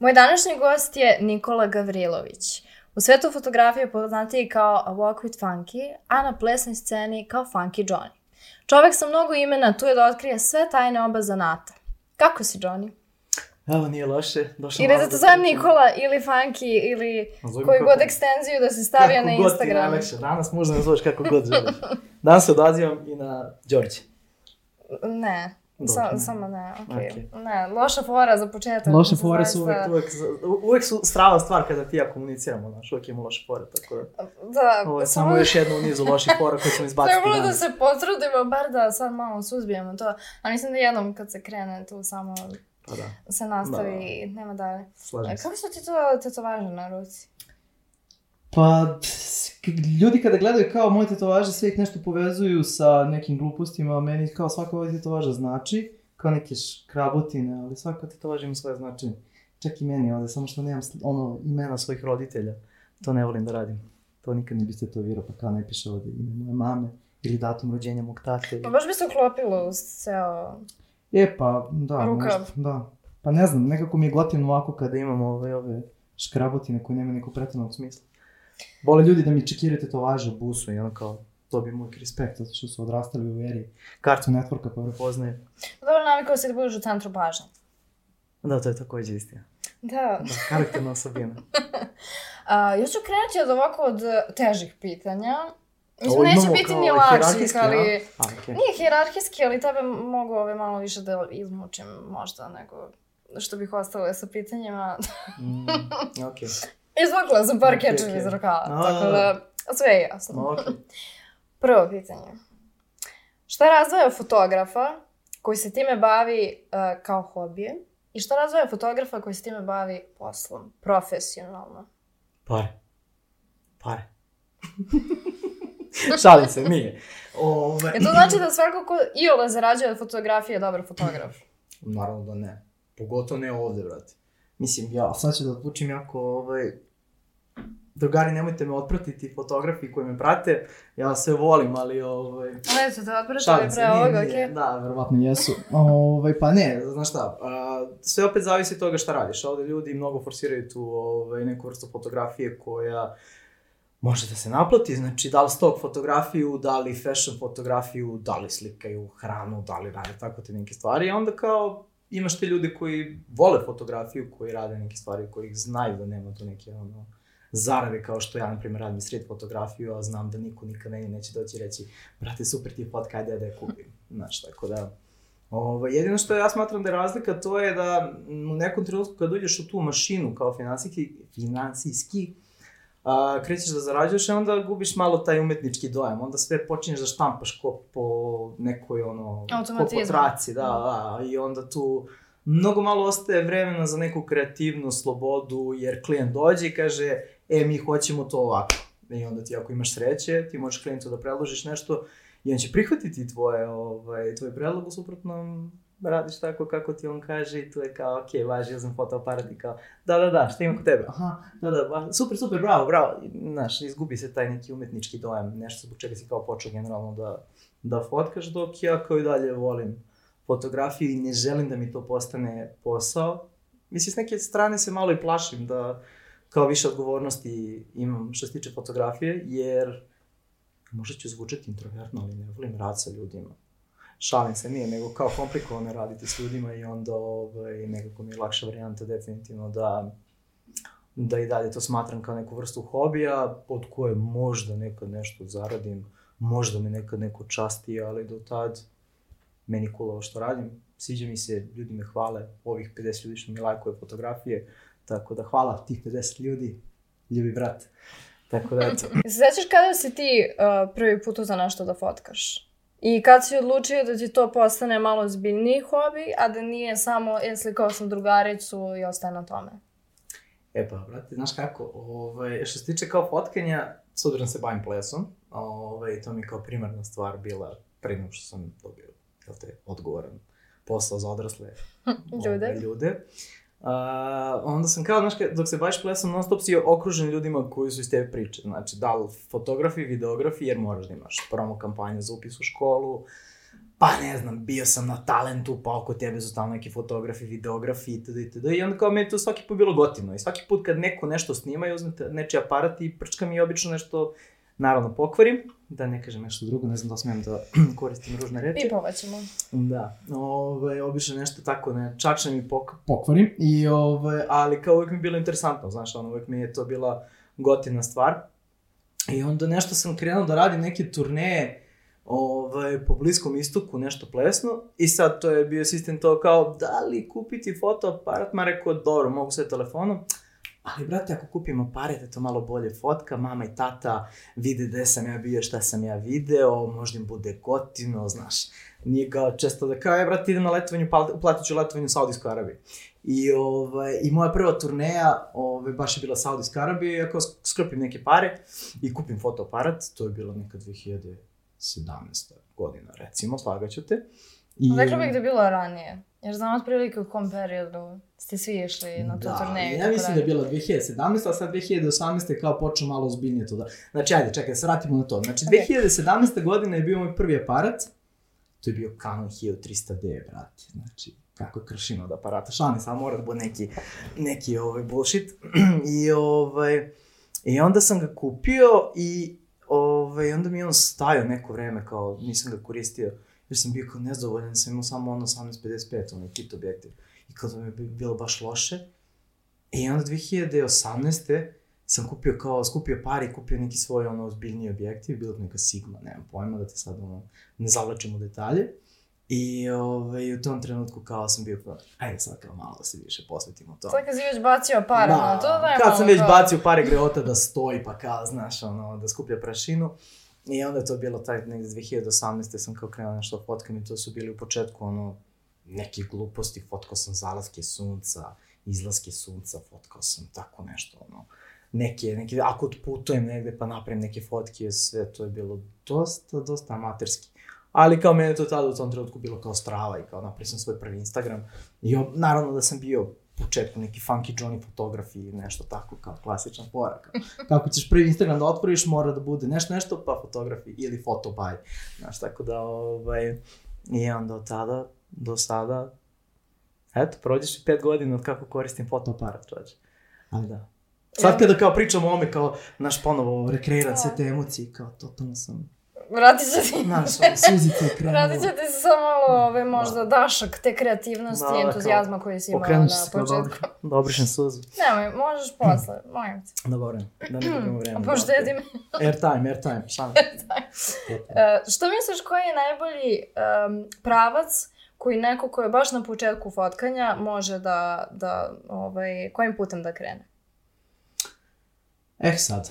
Moj današnji gost je Nikola Gavrilović. U svetu fotografije poznatiji kao A Walk with Funky, a na plesnoj sceni kao Funky Johnny. Čovek sa mnogo imena tu je da otkrije sve tajne oba zanata. Kako si, Johnny? Evo, nije loše. Došao Ili da te da zovem. Nikola, ili Funky, ili Nazovimo koju kako- god ekstenziju da se stavio na Kako god ti Instagram. najlakše. Danas možda ne zoveš kako god želiš. Danas se odazivam i na Đorđe. Ne, Sa, samo ne, okej. Okej. Ne, loša fora za početak. Loše fore su uvek, uvek, uvek su strava stvar kada ti ja komuniciramo, znaš, uvek ima loše fore, tako da. Da, Ovo je samo još jedno u nizu loših fora koje ćemo izbaciti Trebalo da danas. se potrudimo, bar da sad malo suzbijemo to. A mislim da jednom kad se krene tu samo Pa da, se nastavi i nema dalje. slažem se. Kako su ti to tetovaže na ruci? Pa, ljudi kada gledaju kao moje tetovaže, sve ih nešto povezuju sa nekim glupostima, a meni kao svaka ova tetovaža znači, kao neke škrabotine, ali svaka tetovaža ima svoje značenje. Čak i meni ovde, samo što nemam ono imena svojih roditelja. To ne volim da radim. To nikad ne bih tetovirao, pa kao ne piše ovde ime moje mame ili datum rođenja mog tate. Pa baš bi se uklopilo uz ceo... E, pa, da, Rukav. možda, da. Pa ne znam, nekako mi je gotivno ovako kada imamo ove, ove škrabotine koje nema nekog pretrednog smisla. Vole ljudi da mi čekiraju tetovaže u busu i ono kao dobijem uvijek respekt, zato što su odrastali u eri Cartoon Networka pa prepoznaju. Dobro navikao si da budeš u centru pažnje. Da, to je takođe istina. Da. Da, karakterna osobina. A, ja ću krenuti od ovako od eh, težih pitanja. Mislim, neće biti ni lakših, ali... A, okej. Nije hijerarhijski, ali tebe mogu ove malo više da izmučim možda nego što bih ostale sa pitanjima. Mm, okej. Izvukla sam par Okej, kečeva okej. iz rukava, A. tako da sve je jasno. Okej. Prvo pitanje. Šta razdvaja fotografa koji se time bavi uh, kao hobije i šta razdvaja fotografa koji se time bavi poslom, profesionalno? Pare. Pare. Šalim se, nije. Ove, E to znači da svako ko iole zarađuje od fotografije je dobar fotograf. Naravno da ne. Pogotovo ne ovde, brate. Mislim, ja sad ću da odlučim jako, ovaj... Drugari, nemojte me otpratiti, fotografi koji me prate, ja sve volim, ali ovaj... Ne, to te se, pre ovoga, okej? da, Verovatno jesu. Ovaj, pa ne, Znaš šta, a, sve opet zavisi od toga šta radiš. Ovde ljudi mnogo forsiraju tu ovaj, neku vrstu fotografije koja može da se naplati, znači da li stok fotografiju, da li fashion fotografiju, da li slikaju hranu, da li rade tako te neke stvari. I onda kao imaš te ljude koji vole fotografiju, koji rade neke stvari, koji znaju da nema tu neke ono, zarade kao što ja, na primjer, radim street fotografiju, a znam da niko nikad meni neće doći i reći, brate, super ti je fotka, ajde da je kupim. Znaš, tako da, Ovo, jedino što ja smatram da je razlika to je da u nekom trenutku kad uđeš u tu mašinu kao finansijski, finansijski a, krećeš da zarađuješ i onda gubiš malo taj umetnički dojam, onda sve počinješ da štampaš ko po nekoj ono, ko po traci, da, da, i onda tu mnogo malo ostaje vremena za neku kreativnu slobodu, jer klijent dođe i kaže, e, mi hoćemo to ovako. I onda ti ako imaš sreće, ti možeš klijentu da predložiš nešto i on će prihvatiti tvoje, ovaj, tvoj predlog, u suprotnom radiš tako kako ti on kaže i tu je kao, ok, važi, ja sam fotoaparat i kao, da, da, da, šta ima kod tebe? Aha, da, da, ba, super, super, bravo, bravo. Znaš, izgubi se taj neki umetnički dojam, nešto zbog čega si kao počeo generalno da, da fotkaš, dok ja kao i dalje volim fotografiju i ne želim da mi to postane posao. Mislim, s neke strane se malo i plašim da kao više odgovornosti imam što se tiče fotografije, jer možda ću zvučati introvertno, ali ne volim rad sa ljudima. Šalim se, nije, nego kao komplikovano raditi s ljudima i onda ovaj, nekako mi je lakša varijanta definitivno da da i dalje to smatram kao neku vrstu hobija, od koje možda nekad nešto zaradim, možda me nekad neko časti, ali do tad meni cool ovo što radim. Sviđa mi se, ljudi me hvale, ovih 50 ljudi što mi lajkuje fotografije, tako da hvala tih 50 ljudi, ljubi brat. Tako da, eto. Se sećaš kada si ti uh, prvi put uzao nešto da fotkaš? I kad si odlučio da ti to postane malo zbiljniji hobi, a da nije samo, e, slikao sam drugaricu i ostaje na tome? E pa, brate, znaš kako, ovaj, što se tiče kao fotkanja, s obzirom se bavim plesom, ovaj, to mi je kao primarna stvar bila pre nego što sam dobio, jel te, odgovoran posao za odrasle Ljude. ovaj, ljude. Uh, onda sam kao, znaš, dok se baviš plesom, non stop si okružen ljudima koji su iz tebe priče. Znači, da li fotografi, videografi, jer moraš da imaš promo kampanju za upis u školu, pa ne znam, bio sam na talentu, pa oko tebe su tamo neki fotografi, videografi itd. itd. I onda kao meni to svaki put bilo gotivno. I svaki put kad neko nešto snima i uzmete nečiji aparat i prčka mi obično nešto, naravno pokvarim, da ne kažem nešto drugo, ne znam da smijem da koristim ružne reči. Pipovat ćemo. Da, ove, obično nešto tako, ne, čačnem i pok, pokvarim, i, ove, ali kao uvijek mi je bilo interesantno, znaš, ono, uvijek mi je to bila gotivna stvar. I onda nešto sam krenuo da radim neke turneje, ovaj, po Bliskom istoku nešto plesno i sad to je bio sistem to kao da li kupiti fotoaparat, ma rekao dobro, mogu sve telefonom, ali brate ako kupim aparat, je to malo bolje fotka, mama i tata vide gde sam ja bio, šta sam ja video, možda im bude gotivno, znaš, nije kao često da kao, je brate idem na letovanju, platit ću letovanje u Saudijskoj Arabiji. I, ovaj, I moja prva turneja ovaj, baš je bila Saudijska Arabija i ako skrpim neke pare i kupim fotoaparat, to je bilo neka 2000 17. godina, recimo, slagaću te. I... Rekla bih da je bilo ranije, jer znam otprilike u kom periodu ste svi išli na tu da, turneju. Ja mislim da je bilo 2017, a sad 2018. kao počeo malo ozbiljnije to da... Znači, ajde, čekaj, se vratimo na to. Znači, okay. 2017. godina je bio moj prvi aparat, to je bio Canon 1300D, brate, znači, kako je kršino od aparata, šalim, samo mora da bude neki, neki ovaj bullshit. I ovaj, i onda sam ga kupio i Ove, onda mi je on stajao neko vreme, kao nisam ga koristio, jer sam bio kao nezadovoljan, sam imao samo ono 1855, onaj kit objektiv. I kao da mi je bilo baš loše. I onda 2018. sam kupio kao, skupio pare i kupio neki svoj ono ozbiljniji objektiv, bilo neka Sigma, nemam pojma da te sad ono, ne zavlačim u detalje. I ovaj, u tom trenutku kao sam bio kao, ajde sad kao malo da se više posvetimo to. Sad kad si već bacio pare, da, to da je Kad sam već kao... bacio pare greota da stoji pa kao, znaš, ono, da skuplja prašinu. I onda je to bilo taj, negde 2018. sam kao krenuo nešto fotkam i to su bili u početku, ono, neke gluposti, fotkao sam zalaske sunca, izlaske sunca, fotkao sam tako nešto, ono, neke, neke, ako putujem negde pa napravim neke fotke, sve to je bilo dosta, dosta amaterski. Ali kao mene to tada u tom trenutku bilo kao strava i kao napravio sam svoj prvi Instagram. I o, naravno da sam bio početku neki funky Johnny fotograf i nešto tako kao klasičan fora. Kao, kako ćeš prvi Instagram da otvoriš, mora da bude nešto nešto, pa fotografi ili fotobaj. Znaš, tako da, ovaj, i onda od tada do sada, eto, prođeš i pet godina od kako koristim fotoaparat, čoveče. Ali da. Sad kada kao pričamo o ome, kao, naš ponovo rekreiram sve te emocije, kao, totalno sam Vratit će ti... Znaš, suzice je krenulo. Vratit će ti se samo malo, ove, možda, da. dašak te kreativnosti da, i entuzijazma koji si imao na početku. Da obrišem suzu. Nemoj, možeš posle, molim te. Dobro, da ne gubimo vreme. Poštedi me. Airtime, airtime, šalim. Airtime. Uh, što misliš, koji je najbolji um, pravac koji neko ko je baš na početku fotkanja može da, da ovaj, kojim putem da krene? Eh sad,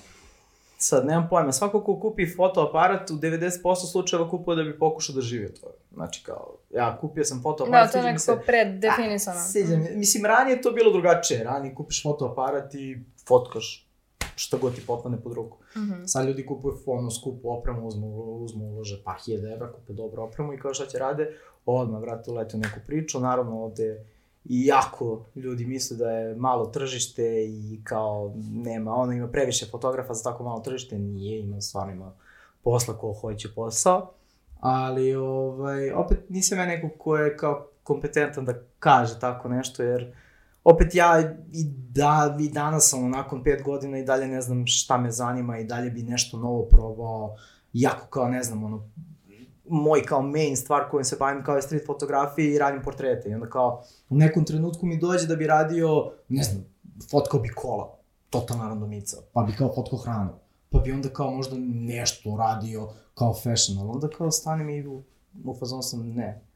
Sad, nemam pojma, svako ko kupi fotoaparat u 90% slučajeva kupuje da bi pokušao da živi od toga. Znači, kao, ja kupio sam fotoaparat, Da, to je nekako se... preddefinisano. Sviđa mi, mislim, ranije je to bilo drugačije. Ranije kupiš fotoaparat i fotkaš šta god ti potpane pod ruku. Mm -hmm. Sad ljudi kupuju ono skupu opremu, uzmu, uzmu ulože par hiljada evra, kupe dobru opremu i kao šta će rade, odmah vrate ulete u neku priču. Naravno, ovde i jako ljudi misle da je malo tržište i kao nema, ono ima previše fotografa za tako malo tržište, nije, ima stvarno ima posla ko hoće posao, ali ovaj, opet nisam ja neko ko je kao kompetentan da kaže tako nešto, jer opet ja i da, i danas sam nakon pet godina i dalje ne znam šta me zanima i dalje bi nešto novo probao, jako kao ne znam, ono, moj kao main stvar kojim se bavim kao je street fotografija i radim portrete. I onda kao u nekom trenutku mi dođe da bi radio, ne znam, fotkao bi kola, totalna randomica, pa bi kao fotkao hranu, pa bi onda kao možda nešto radio kao fashion, ali onda kao stanem i u, u fazonu sam ne.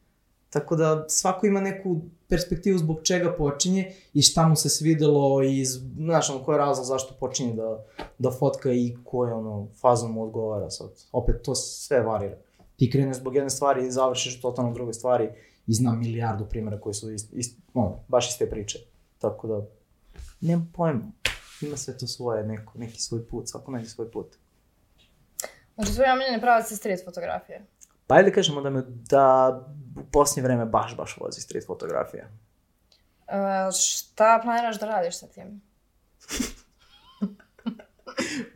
Tako da svako ima neku perspektivu zbog čega počinje i šta mu se svidelo i znaš ono koji je razlog zašto počinje da, da fotka i koje ono fazom mu odgovara sad. Opet to sve varira ti kreneš zbog jedne stvari i završiš totalno druge stvari i znam milijardu primjera koji su ist, ist, ono, baš iste priče. Tako da, nemam pojma. Ima sve to svoje, neko, neki svoj put, svako neki svoj put. Znači, svoj omiljeni pravac je street fotografije. Pa ajde da kažemo da me, da u posljednje vreme baš, baš vozi street fotografija. Uh, šta planiraš da radiš sa tim?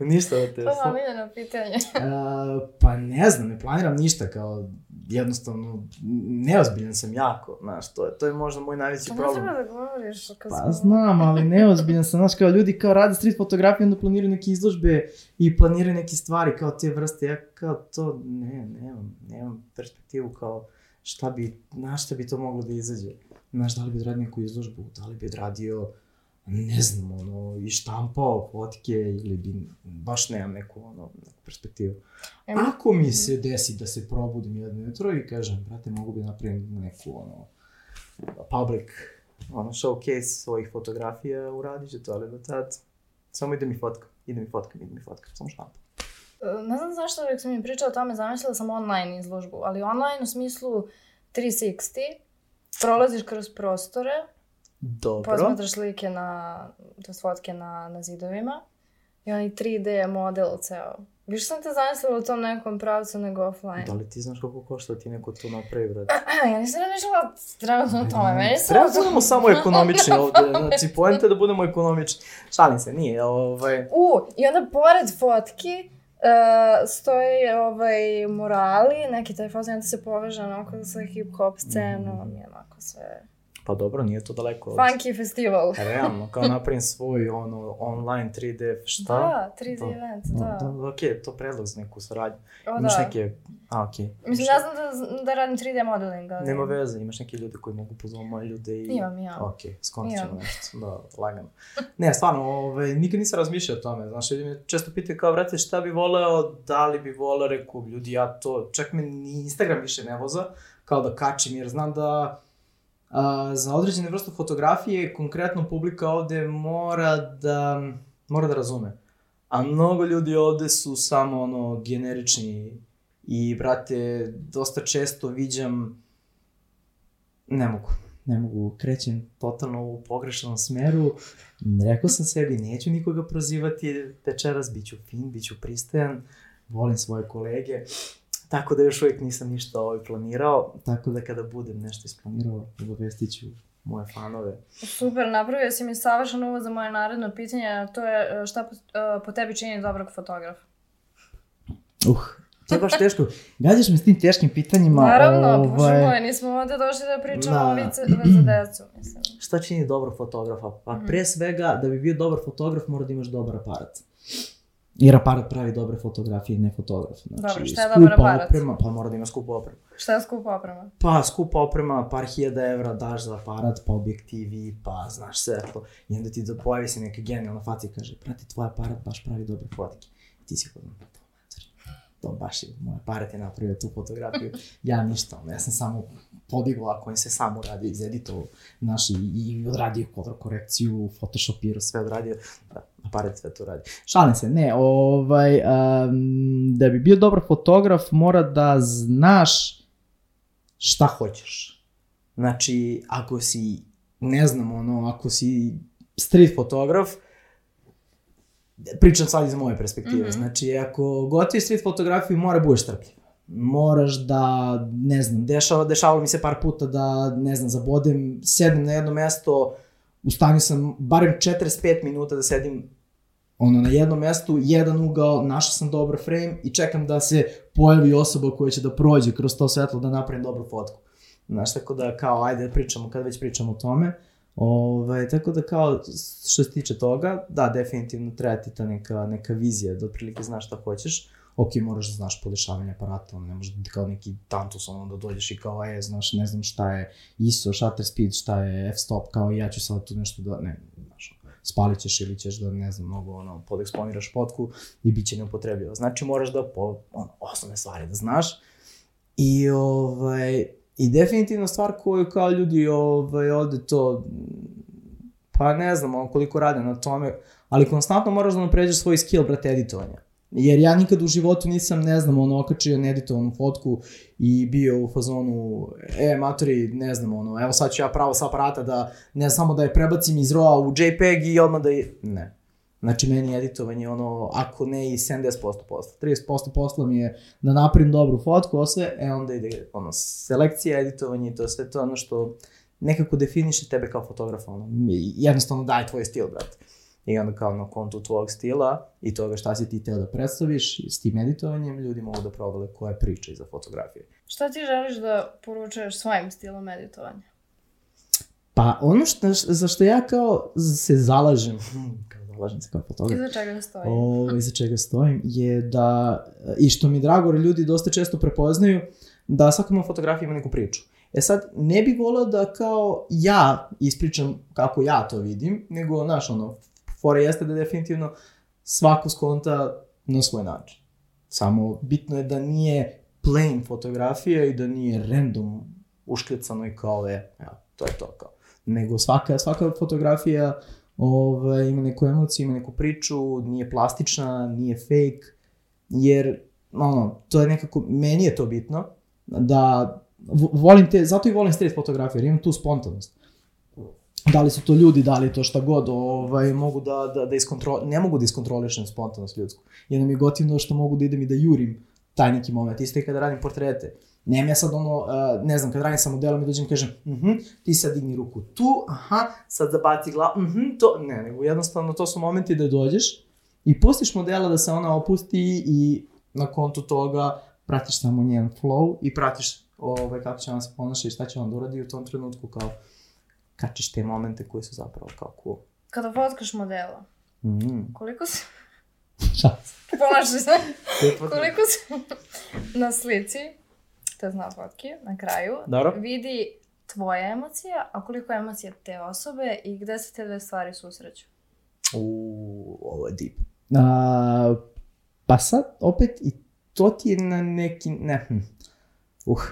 ništa od te. To je omiljeno pitanje. uh, pa ne znam, ne planiram ništa, kao jednostavno, neozbiljan sam jako, znaš, to je, to je možda moj najveći Pa ne problem. treba da govoriš kad Pa znam, ali neozbiljan sam, znaš, kao ljudi kao rade street fotografiju, onda planiraju neke izložbe i planiraju neke stvari kao te vrste, ja kao to, ne, nemam, nemam perspektivu kao šta bi, na šta bi to moglo da izađe. Znaš, da li bi odradio neku izložbu, da li bi odradio, ne znam, ono, i štampao fotke ili bi, baš nemam neku, ono, neku perspektivu. Em, Ako mi se desi da se probudim jedno jutro i kažem, brate, mogu bi napravim neku, ono, public ono, showcase svojih fotografija uradit ću to, ali do tad samo ide mi fotka, ide mi fotka, ide mi fotka, samo štampa. Ne znam zašto uvijek sam mi pričala o tome, zamislila sam online izložbu, ali online u smislu 360, prolaziš kroz prostore, Dobro. posmatraš slike na, to fotke na, na zidovima i onaj 3D model ceo. Više sam te zamislila u tom nekom pravcu nego offline. Da li ti znaš koliko košta da ti neko to napravi, brate? ja nisam razmišljala trenutno o tome, meni se... Treba da budemo samo ekonomični ovde, znači poenta je da budemo ekonomični. Šalim se, nije, ovaj... U, i onda pored fotki uh, stoji ovaj murali, neki taj fazon, onda se poveže onako sa hip-hop scenom i onako sve... Pa dobro, nije to daleko od... Funky festival. Realno, kao napravim svoj ono, online 3D, šta? Da, 3D To. event, Da, da. da, ok, to predlog za neku saradnju. O, Imaš da. neke, a ok. Mislim, ne znam da, da radim 3D modeling, ali... Nema veze, imaš neke ljude koji mogu pozvati moje ljude i... Imam ja. Ok, skontit ćemo nešto, da, lagano. Ne, stvarno, ovaj, nikad nisam razmišljao o tome, znaš, ljudi me često pitaju kao, vrate, šta bi voleo, da li bi voleo, rekao, ljudi, ja to, čak me ni Instagram više ne voza, kao da kačim, jer znam da a, za određene vrste fotografije, konkretno publika ovde mora da, mora da razume. A mnogo ljudi ovde su samo, ono, generični i, brate, dosta često viđam, ne mogu, ne mogu, krećem totalno u pogrešnom smeru. Rekao sam sebi, neću nikoga prozivati večeras, bit ću fin, bit ću pristojan, volim svoje kolege. Tako da još uvijek nisam ništa ovaj planirao, tako da kada budem nešto isplanirao, obavestit ću moje fanove. Super, napravio si mi savršen uvod za moje naredno pitanje, a to je e, šta po, e, po tebi čini dobrog fotografa? Uh, to je baš teško. Gađaš me s tim teškim pitanjima. Naravno, ovaj, bože moj, nismo ovde došli da pričamo Da. o vice, za decu, mislim. Šta čini dobro fotografa? Pa Mhm. pre svega, da bi bio dobar fotograf, mora da imaš dobar aparat. Jer aparat pravi dobre fotografije, ne fotograf. Znači, Dobro, šta je skupa dobar aparat? Oprema, Pa mora da ima skupu opremu. Šta je skupa oprema? Pa skupa oprema, par hiljada evra daš za aparat, pa objektivi, pa znaš sve to. I onda ti da pojavi se neka genijalna faca i kaže, prati, tvoj aparat baš pravi dobre fotke. I ti si kod ono, to baš je, moj aparat je napravio tu fotografiju. ja ništa, ono, ja sam samo podigao, ako on se sam uradio, izeditovao, znaš, i, i odradio korekciju, photoshopirao, sve odradio, da, aparat sve to radi. Šalim se, ne, ovaj, um, da bi bio dobar fotograf mora da znaš šta hoćeš. Znači, ako si, ne znam, ono, ako si street fotograf, pričam sad iz moje perspektive, Mhm. znači, ako gotiš street fotografiju, mora budeš strpljiv. Moraš da, ne znam, dešava, dešavalo mi se par puta da, ne znam, zabodem, sedem na jedno mesto, u stanju sam barem 45 minuta da sedim ono na jednom mestu, jedan ugao, našao sam dobar frame i čekam da se pojavi osoba koja će da prođe kroz to svetlo da napravim dobru fotku. Znaš, tako da kao, ajde da pričamo, kad već pričamo o tome. Ovaj, tako da kao, što se tiče toga, da, definitivno treba ti ta neka, neka vizija, da otprilike znaš šta hoćeš. Ok, moraš da znaš podešavanje aparata, ne možeš da kao neki tantus, ono, da dođeš i kao, e, znaš, ne znam šta je ISO, shutter speed, šta je f-stop, kao ja ću sad tu nešto da, ne, znaš, spalit ćeš ili ćeš da, ne znam, mnogo, ono, podeksponiraš fotku i bit će neupotrebljivo. Znači, moraš da, po, ono, osnovne stvari da znaš. I, ovaj, i definitivno stvar koju kao ljudi ovaj, ovde to, pa ne znam koliko rade na tome, ali konstantno moraš da napređeš svoj skill, brate, editovanja. Jer ja nikad u životu nisam, ne znam, ono, okačio needitovanu fotku i bio u fazonu, e, matori, ne znam, ono, evo sad ću ja pravo sa aparata da, ne samo da je prebacim iz RAW u JPEG i odmah da je, ne. Znači, meni je editovanje, ono, ako ne i 70% posla, 30% posla mi je da napravim dobru fotku, sve, e, onda ide, ono, selekcija, editovanje i to sve to ono što nekako definiše tebe kao fotografa, ono, jednostavno daje tvoj stil, brate. I onda kao na kontu tvojeg stila i toga šta si ti teo da predstaviš s tim editovanjem, ljudi mogu da provale koja je priča iza fotografije. Šta ti želiš da poručuješ svojim stilom editovanja? Pa ono što, za što ja kao se zalažem, kao zalažem se kao fotograf, Iza čega stoji? o, iza čega stojim, je da, i što mi drago, ljudi dosta često prepoznaju, da svaka moja fotografija ima neku priču. E sad, ne bih volao da kao ja ispričam kako ja to vidim, nego, znaš, ono, fora jeste da definitivno svako skonta na svoj način. Samo bitno je da nije plain fotografija i da nije random ušklicano i kao je, evo, to je to kao. Nego svaka, svaka fotografija ovaj, ima neku emociju, ima neku priču, nije plastična, nije fake, jer, ono, to je nekako, meni je to bitno, da vo- volim te, zato i volim street fotografiju, jer imam tu spontanost. Da li su to ljudi, da li to šta god, ovaj, mogu da, da, da iskontrol, ne mogu da iskontrolišem spontanost ljudsku. Jer nam je gotivno što mogu da idem i da jurim taj neki moment. Isto i kada radim portrete. Nemam ja sad ono, uh, ne znam, kad radim sa modelom i dođem i kažem, mhm, ti sad digni ruku tu, aha, sad zabaci glavu, mhm, to, ne, nego jednostavno to su momenti da dođeš i pustiš modela da se ona opusti i na kontu toga pratiš samo njen flow i pratiš ovaj, kako će ona se ponaša i šta će on da uradi u tom trenutku kao kačiš te momente koji su zapravo kao cool. Kada fotkaš modela, Mm. koliko se... Šta? Ponašaj se. koliko se na slici, to zna fotki, na kraju, Dobro. vidi tvoja emocija, a koliko je emocija te osobe i gde se te dve stvari susreću. Uuu, ovo je deep. A, pa sad, opet, i to ti je na neki, ne, hm. uh.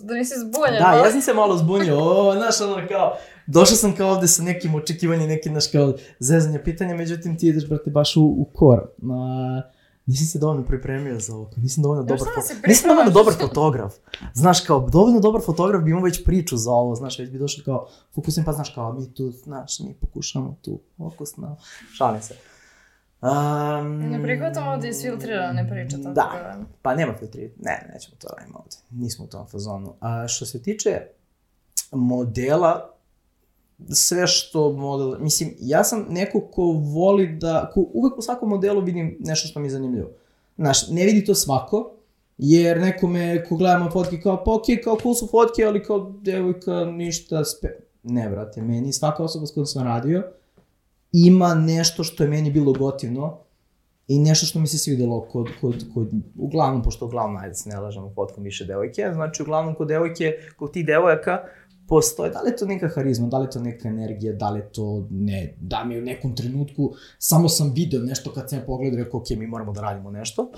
Da nisi zbunjen. Da, ja sam se malo zbunio, o, znaš, ono kao, došao sam kao ovde sa nekim očekivanjem, neki, znaš, kao zezanje pitanja, međutim ti ideš, brate, baš u, u kor. A, nisam se dovoljno pripremio za ovo, nisam dovoljno dobar, fo- nisam dovoljno dobar fotograf. Znaš, kao, dovoljno dobar fotograf bi imao već priču za ovo, znaš, već bi došao kao, fokusim, pa znaš, kao, mi tu, znaš, mi pokušamo tu, fokus na, šalim se. Um, Ne prihvatamo ovde isfiltrirane priče, tako Da, da... pa nema filtri, ne, nećemo to radimo ovde, nismo u tom fazonu. A što se tiče modela, sve što model, mislim, ja sam neko ko voli da, ko uvek u svakom modelu vidim nešto što mi je zanimljivo. Znaš, ne vidi to svako, jer nekome ko gledamo fotke kao, pa okej, kao cool su fotke, ali kao devojka ništa spe... Ne, brate, meni svaka osoba s kojom sam radio ima nešto što je meni bilo gotivno i nešto što mi se svidelo kod, kod, kod, uglavnom, pošto uglavnom, ajde se ne lažemo, fotkom više devojke, znači uglavnom kod devojke, kod tih devojaka, postoje, da li je to neka harizma, da li je to neka energija, da li je to, ne, da mi u nekom trenutku, samo sam video nešto kad sam ja pogledao, rekao, ok, mi moramo da radimo nešto.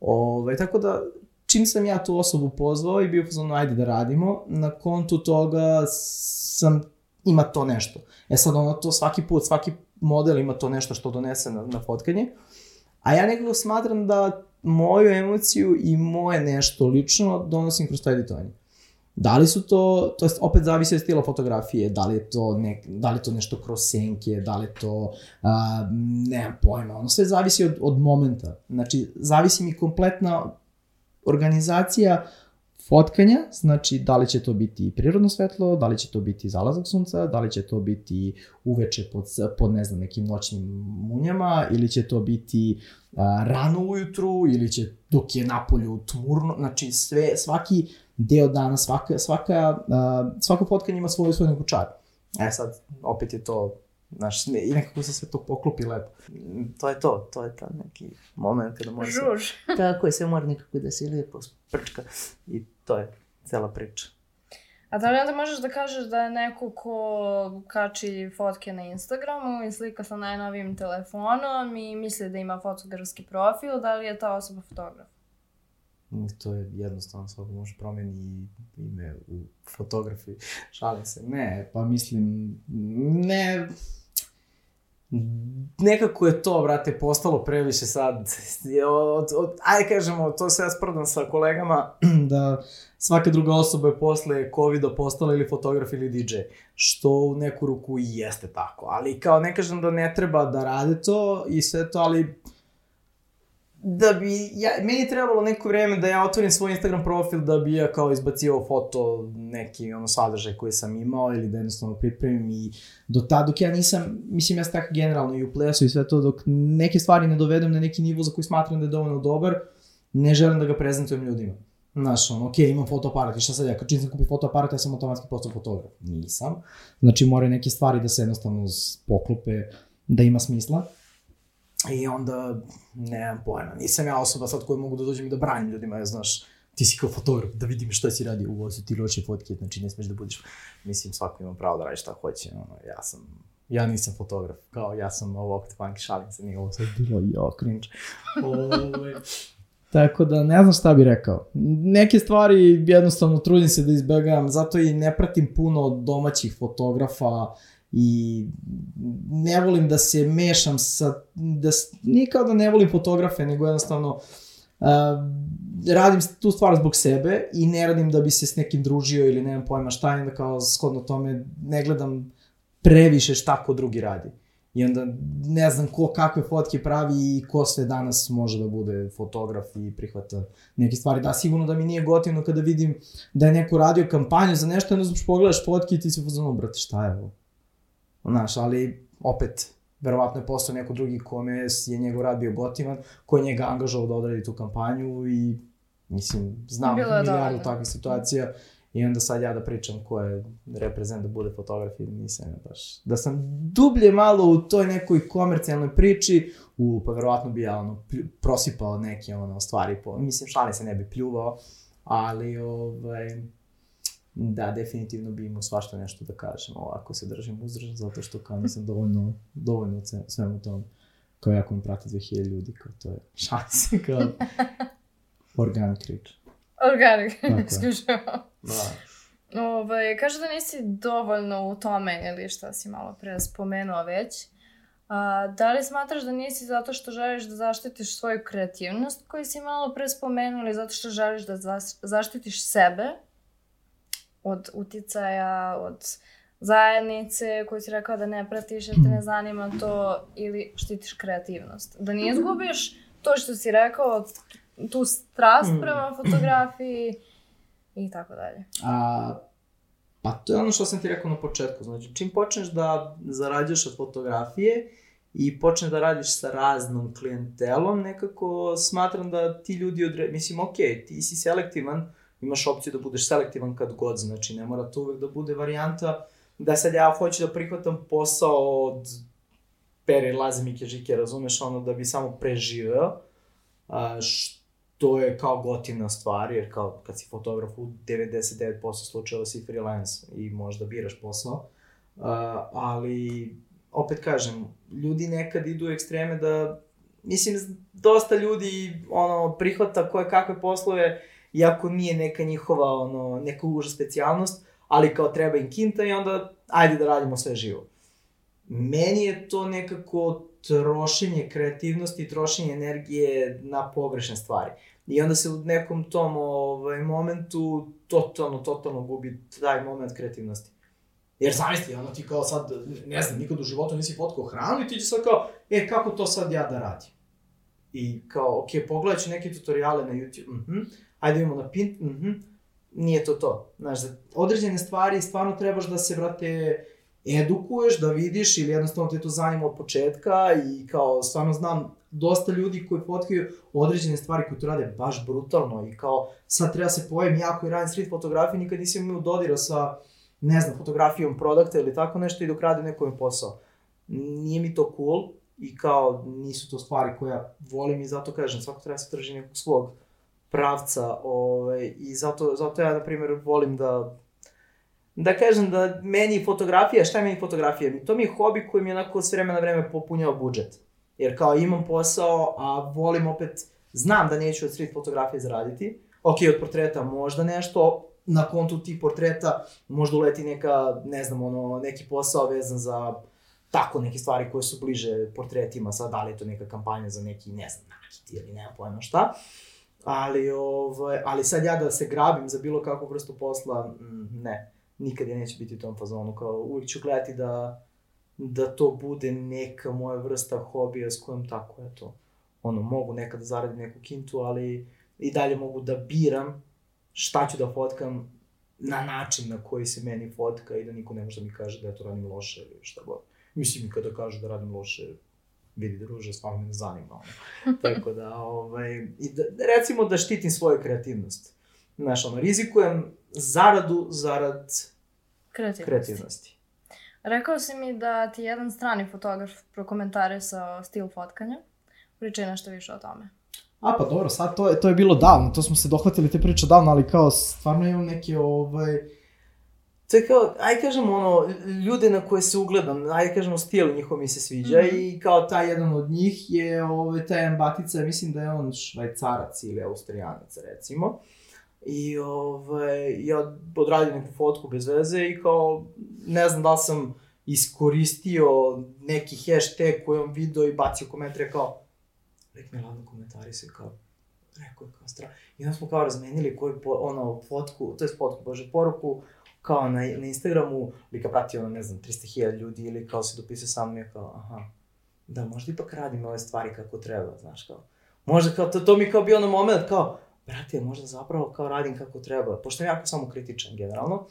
Ove, tako da, čim sam ja tu osobu pozvao i bio pozvano, ajde da radimo, na kontu toga sam, ima to nešto. E sad, ono, to svaki put, svaki model ima to nešto što donese na, na fotkanje, a ja nekako smatram da moju emociju i moje nešto lično donosim kroz to editovanje. Da li su to, to jest opet zavisi od stila fotografije, da li je to, nek, da li to nešto kroz senke, da li je to, a, nemam pojma, ono sve zavisi od, od momenta. Znači, zavisi mi kompletna organizacija fotkanja, znači da li će to biti prirodno svetlo, da li će to biti zalazak sunca, da li će to biti uveče pod, pod ne znam, nekim noćnim munjama, ili će to biti a, rano ujutru, ili će dok je napolju tmurno, znači sve, svaki deo dana, svaka, svaka, a, svako fotkanje ima svoj svoj neku čar. E sad, opet je to, znaš, ne, i nekako se sve to poklopi lepo. To je to, to je ta neki moment kada mora se... Žuž. Tako je, sve mora nekako da se lijepo sprčka i to je cela priča. A da li onda možeš da kažeš da je neko ko kači fotke na Instagramu i slika sa najnovijim telefonom i misli da ima fotografski profil, da li je ta osoba fotograf? Mm, To je jednostavno, svako može promeni ime u fotografiji. Šalim se. Ne, Pa mislim, ne, nekako je to, brate, postalo previše sad. Od, od, ajde kažemo, to se ja sprdam sa kolegama, da svaka druga osoba je posle COVID-a postala ili fotograf ili DJ. Što u neku ruku i jeste tako. Ali kao ne kažem da ne treba da rade to i sve to, ali da bi, ja, meni je trebalo neko vreme da ja otvorim svoj Instagram profil da bi ja kao izbacio foto neki ono sadržaj koji sam imao ili da jednostavno pripremim i do tad dok ja nisam, mislim ja sam tako generalno i u plesu i sve to, dok neke stvari ne dovedem na neki nivo za koji smatram da je dovoljno dobar, ne želim da ga prezentujem ljudima. Znaš, ono, ok, imam fotoaparat i šta sad ja, kad čim sam kupio fotoaparat, ja sam automatski postao fotograf. Nisam. Znači, moraju neke stvari da se jednostavno poklope, da ima smisla. I onda, nemam pojma, nisam ja osoba sad koja mogu da dođem i da branim ljudima, ja znaš, ti si kao fotograf, da vidim šta si radio, ovo su ti loše fotke, znači ne smeš da budeš, mislim, svako ima pravo da radi šta hoće, ono, ja sam, ja nisam fotograf, kao ja sam ovo funky šalim se, nije ovo sad bilo, jo, cringe. Ovaj, Tako da ne znam šta bi rekao. Neke stvari jednostavno trudim se da izbegavam, zato i ne pratim puno domaćih fotografa i ne volim da se mešam sa, da, nije kao da ne volim fotografe, nego jednostavno uh, radim tu stvar zbog sebe i ne radim da bi se s nekim družio ili nemam pojma šta, i da kao shodno tome ne gledam previše šta ko drugi radi. I onda ne znam ko kakve fotke pravi i ko sve danas može da bude fotograf i prihvata neke stvari. Da, sigurno da mi nije gotivno kada vidim da je neko radio kampanju za nešto, onda pogledaš fotke i ti se pozvano, brate, šta je ovo? Znaš, ali opet, verovatno je postao neko drugi kome je njegov rad bio gotivan, koji je njega angažao da odradi tu kampanju i mislim, znam milijardu takvih situacija I onda sad ja da pričam ko je reprezent da bude fotograf ili nisam ja baš. Da sam dublje malo u toj nekoj komercijalnoj priči, u, pa verovatno bi ja ono, prosipao neke ono, stvari, po, mislim šalim se ne bi pljuvao, ali ovaj, da, definitivno bi imao svašta nešto da kažem, ovako se držim uzdržan, zato što kao nisam dovoljno, dovoljno svemu tom, kao jako mi prati 2000 ljudi, kao to je šanse, kao organic reach. Organic, isključivo. Da. Ove, ovaj, kaže da nisi dovoljno u tome ili šta si malo pre spomenuo već. A, da li smatraš da nisi zato što želiš da zaštitiš svoju kreativnost koju si malo pre spomenuo ili zato što želiš da zaštitiš sebe od uticaja, od zajednice koju si rekao da ne pratiš, jer te ne zanima to ili štitiš kreativnost. Da nije izgubiš to što si rekao, tu strast mm. prema fotografiji i tako dalje. A, pa to je ono što sam ti rekao na početku. Znači, čim počneš da zarađuješ od fotografije i počneš da radiš sa raznom klijentelom, nekako smatram da ti ljudi odre... Mislim, ok, ti si selektivan, imaš opciju da budeš selektivan kad god, znači ne mora to uvek da bude varijanta. Da sad ja hoću da prihvatam posao od pere lazimike žike, razumeš, ono da bi samo preživeo, a, što to je kao gotivna stvar, jer kao kad si fotograf u 99% slučajeva si freelance i možda biraš posao, uh, ali opet kažem, ljudi nekad idu u ekstreme da, mislim, dosta ljudi ono, prihvata koje kakve poslove, iako nije neka njihova, ono, neka uža specijalnost, ali kao treba im kinta i onda ajde da radimo sve živo. Meni je to nekako trošenje kreativnosti trošenje energije na pogrešne stvari. I onda se u nekom tom ovaj, momentu totalno, totalno gubi taj moment kreativnosti. Jer zamisli, ono ti kao sad, ne znam, nikad u životu nisi fotkao hranu i ti će sad kao, e, kako to sad ja da radim? I kao, ok, pogledat ću neke tutoriale na YouTube, mhm, mm ajde imamo na Pint, mhm, mm nije to to. Znaš, za određene stvari stvarno trebaš da se, brate, edukuješ, da vidiš ili jednostavno te to zanima od početka i kao stvarno znam dosta ljudi koji fotkaju određene stvari koje to rade baš brutalno i kao sad treba se pojem ja koji radim street fotografiju nikad nisam imao dodira sa ne znam fotografijom produkta ili tako nešto i dok radim nekom posao. Nije mi to cool i kao nisu to stvari koje ja volim i zato kažem svako treba se trži nekog svog pravca ovaj, i zato, zato ja na primjer volim da da kažem da meni fotografija, šta je meni fotografija? To mi je hobi koji mi onako s vremena na vreme popunjao budžet. Jer kao imam posao, a volim opet, znam da neću od street fotografije zaraditi. Ok, od portreta možda nešto, na kontu tih portreta možda uleti neka, ne znam, ono, neki posao vezan za tako neke stvari koje su bliže portretima, sad da li je to neka kampanja za neki, ne znam, nakit ili nema pojma šta. Ali, ovaj, ali sad ja da se grabim za bilo kakvu vrstu posla, mm, ne nikad ja neće biti u tom fazonu, kao uvijek ću gledati da, da to bude neka moja vrsta hobija s kojom tako, eto, ono, mogu nekad da zaradim neku kintu, ali i dalje mogu da biram šta ću da fotkam na način na koji se meni fotka i da niko ne može da mi kaže da ja to radim loše ili šta god. Mislim, i kada kažu da radim loše, vidi druže, stvarno me ne zanima. Ono. Tako da, ovaj, i da, recimo da štitim svoju kreativnost. Znaš, ono, rizikujem zaradu zarad Kreativnosti. kreativnosti. Rekao si mi da ti jedan strani fotograf prokomentarisao stil fotkanja. Pričaj nešto više o tome. A pa dobro, sad to je, to je bilo davno, to smo se dohvatili te priče davno, ali kao stvarno imam neke ovaj... To je kao, aj kažem ono, ljude na koje se ugledam, aj kažemo stil njihov mi se sviđa mm. -hmm. i kao taj jedan od njih je ovaj, taj Ambatica, mislim da je on švajcarac ili austrijanac recimo. I ovaj, ja odradim neku fotku bez veze i kao, ne znam da li sam iskoristio neki hashtag koji on video i bacio komentare kao, nek mi ladno komentarisuje kao, rekao je kao stra... I onda smo kao razmenili koju po, ono, fotku, to je fotku, bože, poruku, kao na, na Instagramu, lika prati ono, ne znam, 300.000 ljudi ili kao se dopisao sa mnom i kao, aha, da, možda ipak radim ove stvari kako treba, znaš, kao, možda kao, to, to mi kao bio ono moment, kao, brate, možda zapravo kao radim kako treba, pošto sam jako samo kritičan generalno,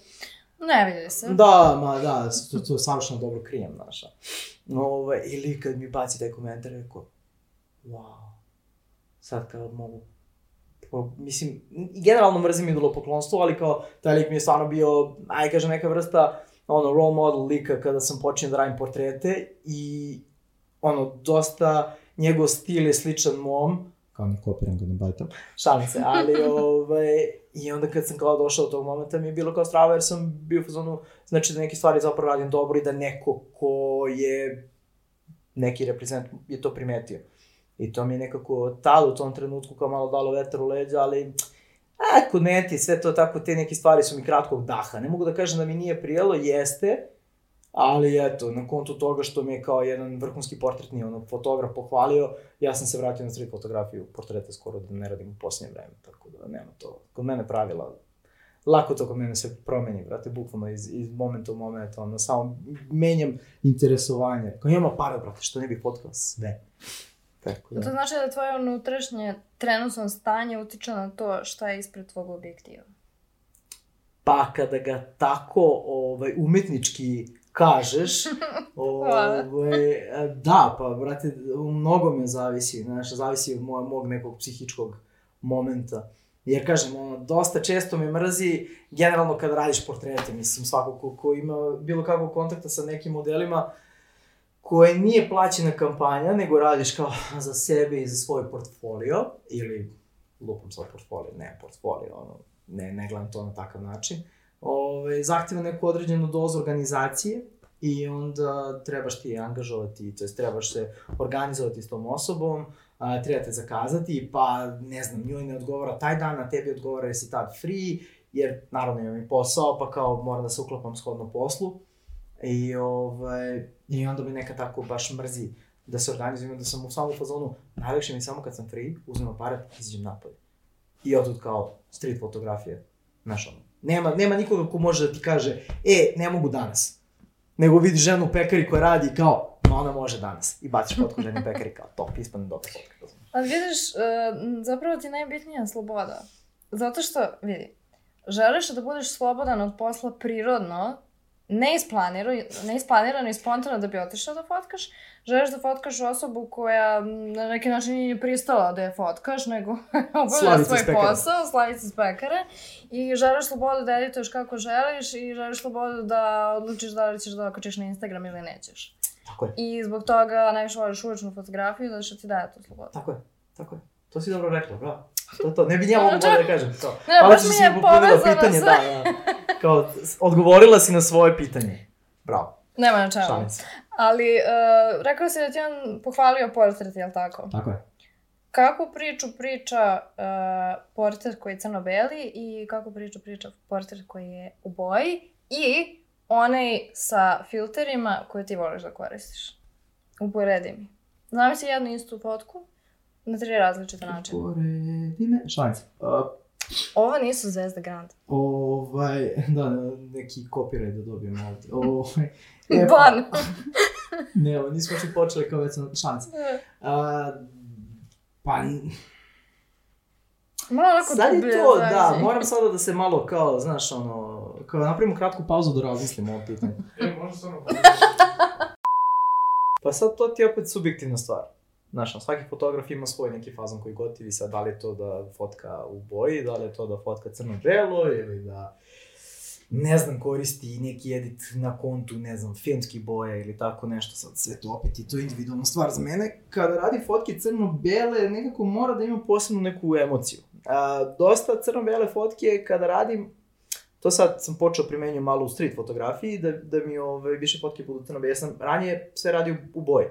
Ne vidi se. Da, ma da, to, to savršeno dobro krijem, znaš. Ove, ili kad mi baci taj komentar, rekao, wow, sad kao mogu, mislim, generalno mrzim idolo poklonstvo, ali kao, taj lik mi je stvarno bio, aj kažem, neka vrsta, ono, role model lika kada sam počinio da radim portrete i, ono, dosta, njegov stil je sličan mom, kao ne kopiram ga, ne bajtam, šalim se, ali, ovaj, i onda kad sam kao došao do tog momenta mi je bilo kao strava jer sam bio u fazonu, znači da neke stvari zapravo radim dobro i da neko ko je neki reprezent je to primetio. I to mi je nekako tada u tom trenutku kao malo dalo vetar u leđa, ali a, kod mene ti sve to tako, te neke stvari su mi kratkog daha. Ne mogu da kažem da mi nije prijelo, jeste, ali eto, na kontu toga što mi je kao jedan vrhunski portretni ono, fotograf pohvalio, ja sam se vratio na street fotografiju, portrete skoro da ne radim u posljednje vreme, tako da nema to. Kod mene pravila, lako to kod mene se promeni, brate, bukvalno iz, iz momenta u moment, ono, samo menjam interesovanje. Kao imamo para, brate, što ne bih fotkao sve. Tako To da. znači da tvoje unutrašnje trenutno stanje utiče na to šta je ispred tvog objektiva. Pa kada ga tako ovaj, umetnički kažeš, ovaj, da, pa, brate, u mnogome zavisi, znaš, zavisi od moj, mog nekog psihičkog momenta. Jer, kažem, ono, dosta često me mrzi, generalno kada radiš portrete, mislim, svako ko, ko ima bilo kakvog kontakta sa nekim modelima, koje nije plaćena kampanja, nego radiš kao za sebe i za svoj portfolio, ili lupam svoj portfolio, ne portfolio, ono, ne, ne gledam to na takav način, ove, zahteva neku određenu dozu organizacije i onda trebaš ti angažovati, to jest trebaš se organizovati s tom osobom, a, trebate zakazati, pa ne znam, njoj ne odgovara taj dan, a tebi odgovara jer si tad free, jer naravno imam i posao, pa kao moram da se uklapam shodno poslu. I, ovaj, I onda me neka tako baš mrzi da se organizujem, onda sam u samom fazonu, najlakše mi samo kad sam free, uzmem aparat, izađem napolje. I otud kao street fotografije, znaš ono. Nema, nema nikoga ko može da ti kaže, e, ne mogu danas. Nego vidi ženu u pekari koja radi i kao, ma ona može danas. I baciš fotku žene u pekari kao, top, ispane dobra fotka. Ali vidiš, e, zapravo ti najbitnija sloboda. Zato što, vidi, želiš da budeš slobodan od posla prirodno, neisplanirano, neisplanirano i spontano da bi otišao da fotkaš, želiš da fotkaš osobu koja na neki način nije pristala da je fotkaš, nego obavlja svoj iz pekare. posao, slavica iz pekare, i želiš slobodu da edituješ kako želiš i želiš slobodu da odlučiš da li ćeš da okačiš na Instagram ili nećeš. Tako je, I zbog toga najviše voliš uličnu fotografiju, zato što ti daje tu slobodu. tako je, tako je. To si dobro rekla, bravo. To to, ne bi njemu mogu da kažem to. Ne, Hvala baš mi je povezano sve. da, da. Kao, odgovorila si na svoje pitanje. Bravo, Nema na čemu. šalim se. Ali, uh, rekao si da ti on pohvalio portret, jel tako? Tako je. Kako priču priča uh, portret koji je crno-beli i kako priču priča portret koji je u boji i onaj sa filterima koje ti voliš da koristiš? Uporedi mi. Znam si jednu istu fotku na tri različite načina. Poredi me. Šalim se. Uh, Ovo nisu Zvezda Grand. Ovaj, da, neki copyright da dobijem ovdje. Ovaj, e, pa, Ban! ne, ovo, nismo i počeli kao već sam šalim se. A, Pa, Malo onako Sad je to, da, zađi. moram sada da se malo kao, znaš, ono, kao napravimo kratku pauzu da razmislimo o ovom pitanju. E, može samo... Pa sad to ti je opet subjektivna stvar. Znaš, svaki fotograf ima svoj neki fazon koji gotivi, sad da li je to da fotka u boji, da li je to da fotka crno-belo ili da ne znam, koristi neki edit na kontu, ne znam, filmski boje ili tako nešto, sad sve to opet i to je individualna stvar za mene. Kada radi fotke crno-bele, nekako mora da ima posebnu neku emociju. A, dosta crno-bele fotke kada radim, to sad sam počeo primenjujem malo u street fotografiji, da, da mi ove, više fotke budu crno-bele. Ja sam ranije sve radio u boji,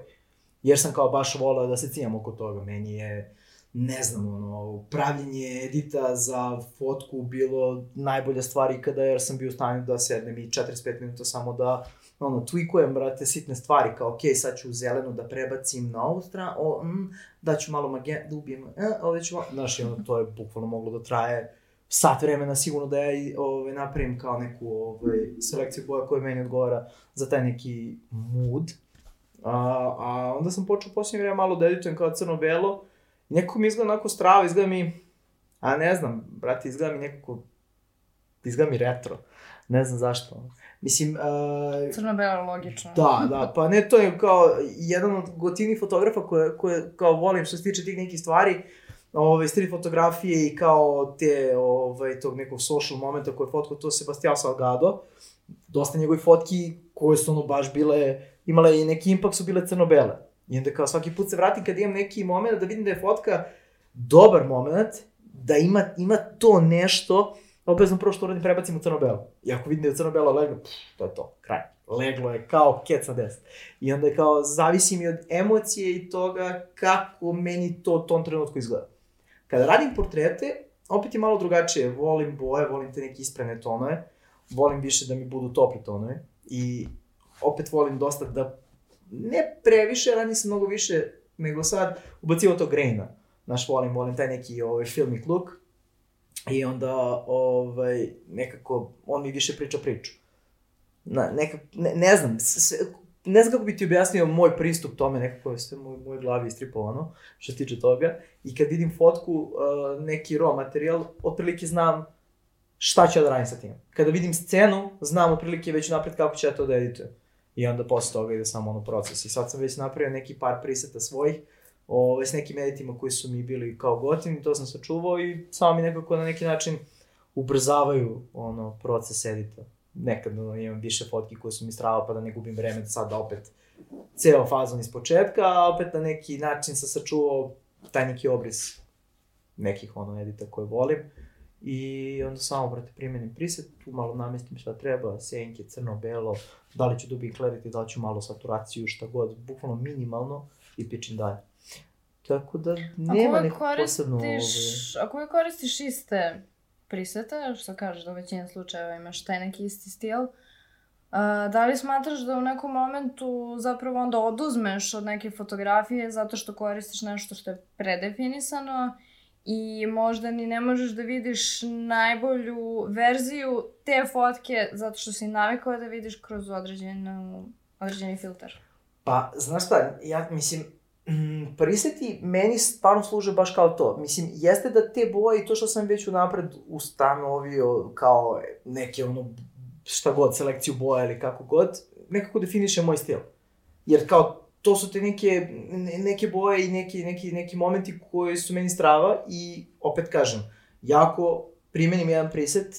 jer sam kao baš volao da se cijam oko toga. Meni je, ne znam, ono, pravljenje edita za fotku bilo najbolja stvar ikada, jer sam bio u stanju da sednem i 45 minuta samo da ono, tweakujem, brate, sitne stvari, kao, ok, sad ću zeleno da prebacim na ovu stranu, o, mm, da ću malo magen, da ubijem, e, ovdje ću znaš, ono, to je bukvalno moglo da traje sat vremena sigurno da ja ove, napravim kao neku ove, selekciju boja koja meni odgovara za taj neki mood. A, a onda sam počeo posljednje vreme malo da editujem kao crno-belo, i nekako mi izgleda onako strava, izgleda mi, a ne znam, brate, izgleda mi nekako, izgleda mi retro, ne znam zašto. Mislim, uh, Crno-belo, logično. Da, da, pa ne, to je kao jedan od gotivnih fotografa koje, koje kao volim što se tiče tih nekih stvari, ove, street fotografije i kao te, ovaj, tog nekog social momenta koje je fotkao to Sebastian Salgado. Dosta njegovih fotki koje su ono baš bile, imale i neki impact su bile crno-bele. I onda kao svaki put se vratim kad imam neki moment da vidim da je fotka dobar moment, da ima, ima to nešto, obavezno prvo što uradim prebacim u crno-belo. I ako vidim da je crno-belo leglo, pff, to je to, kraj. Leglo je kao kec na deset. I onda je kao, zavisi mi od emocije i toga kako meni to u tom trenutku izgleda. Kada radim portrete, opet je malo drugačije. Volim boje, volim te neke isprene tonove, volim više da mi budu topli tonovi i opet volim dosta da ne previše, ranije sam mnogo više nego sad ubacivo to grejna. Znaš, volim, volim taj neki ovaj, filmic look i onda ovaj, nekako on mi više priča priču. Na, nekak, ne, ne znam, s, s, ne znam kako bi ti objasnio moj pristup tome, nekako je sve moj, mojoj glavi istripovano, što se tiče toga. I kad vidim fotku, uh, neki raw materijal, otprilike znam šta ću ja da radim sa tim. Kada vidim scenu, znam otprilike već napred kako ću ja to da editujem. I onda posle toga ide samo ono proces. I sad sam već napravio neki par preseta svojih, ove, s nekim editima koji su mi bili kao gotivni, to sam sačuvao i samo mi nekako na neki način ubrzavaju ono proces edita. Nekad ono, imam više fotki koje su mi strava pa da ne gubim vreme da sad opet ceo fazon iz početka, a opet na neki način sam sačuvao taj neki obris nekih ono edita koje volim. I onda samo, brate, primenim preset, tu malo namestim šta treba, senke, crno, belo, da li ću dubi clarity, da li ću malo saturaciju, šta god, bukvalno minimalno i pičim dalje. Tako da nema neko posebno... Ove... ako uvijek koristiš iste prisete, što kažeš da u većini slučajeva imaš taj neki isti stil, uh, da li smatraš da u nekom momentu zapravo onda oduzmeš od neke fotografije zato što koristiš nešto što je predefinisano i možda ni ne možeš da vidiš najbolju verziju te fotke zato što si navikao da vidiš kroz određenu, određeni filter? Pa, znaš šta, ja mislim, mm, preseti meni stvarno služe baš kao to. Mislim, jeste da te boje i to što sam već unapred ustanovio kao neke ono, šta god, selekciju boja ili kako god, nekako definiše moj stil. Jer kao, to su te neke, ne- neke boje i neki, neki, neki momenti koji su meni strava i opet kažem, jako primenim jedan preset,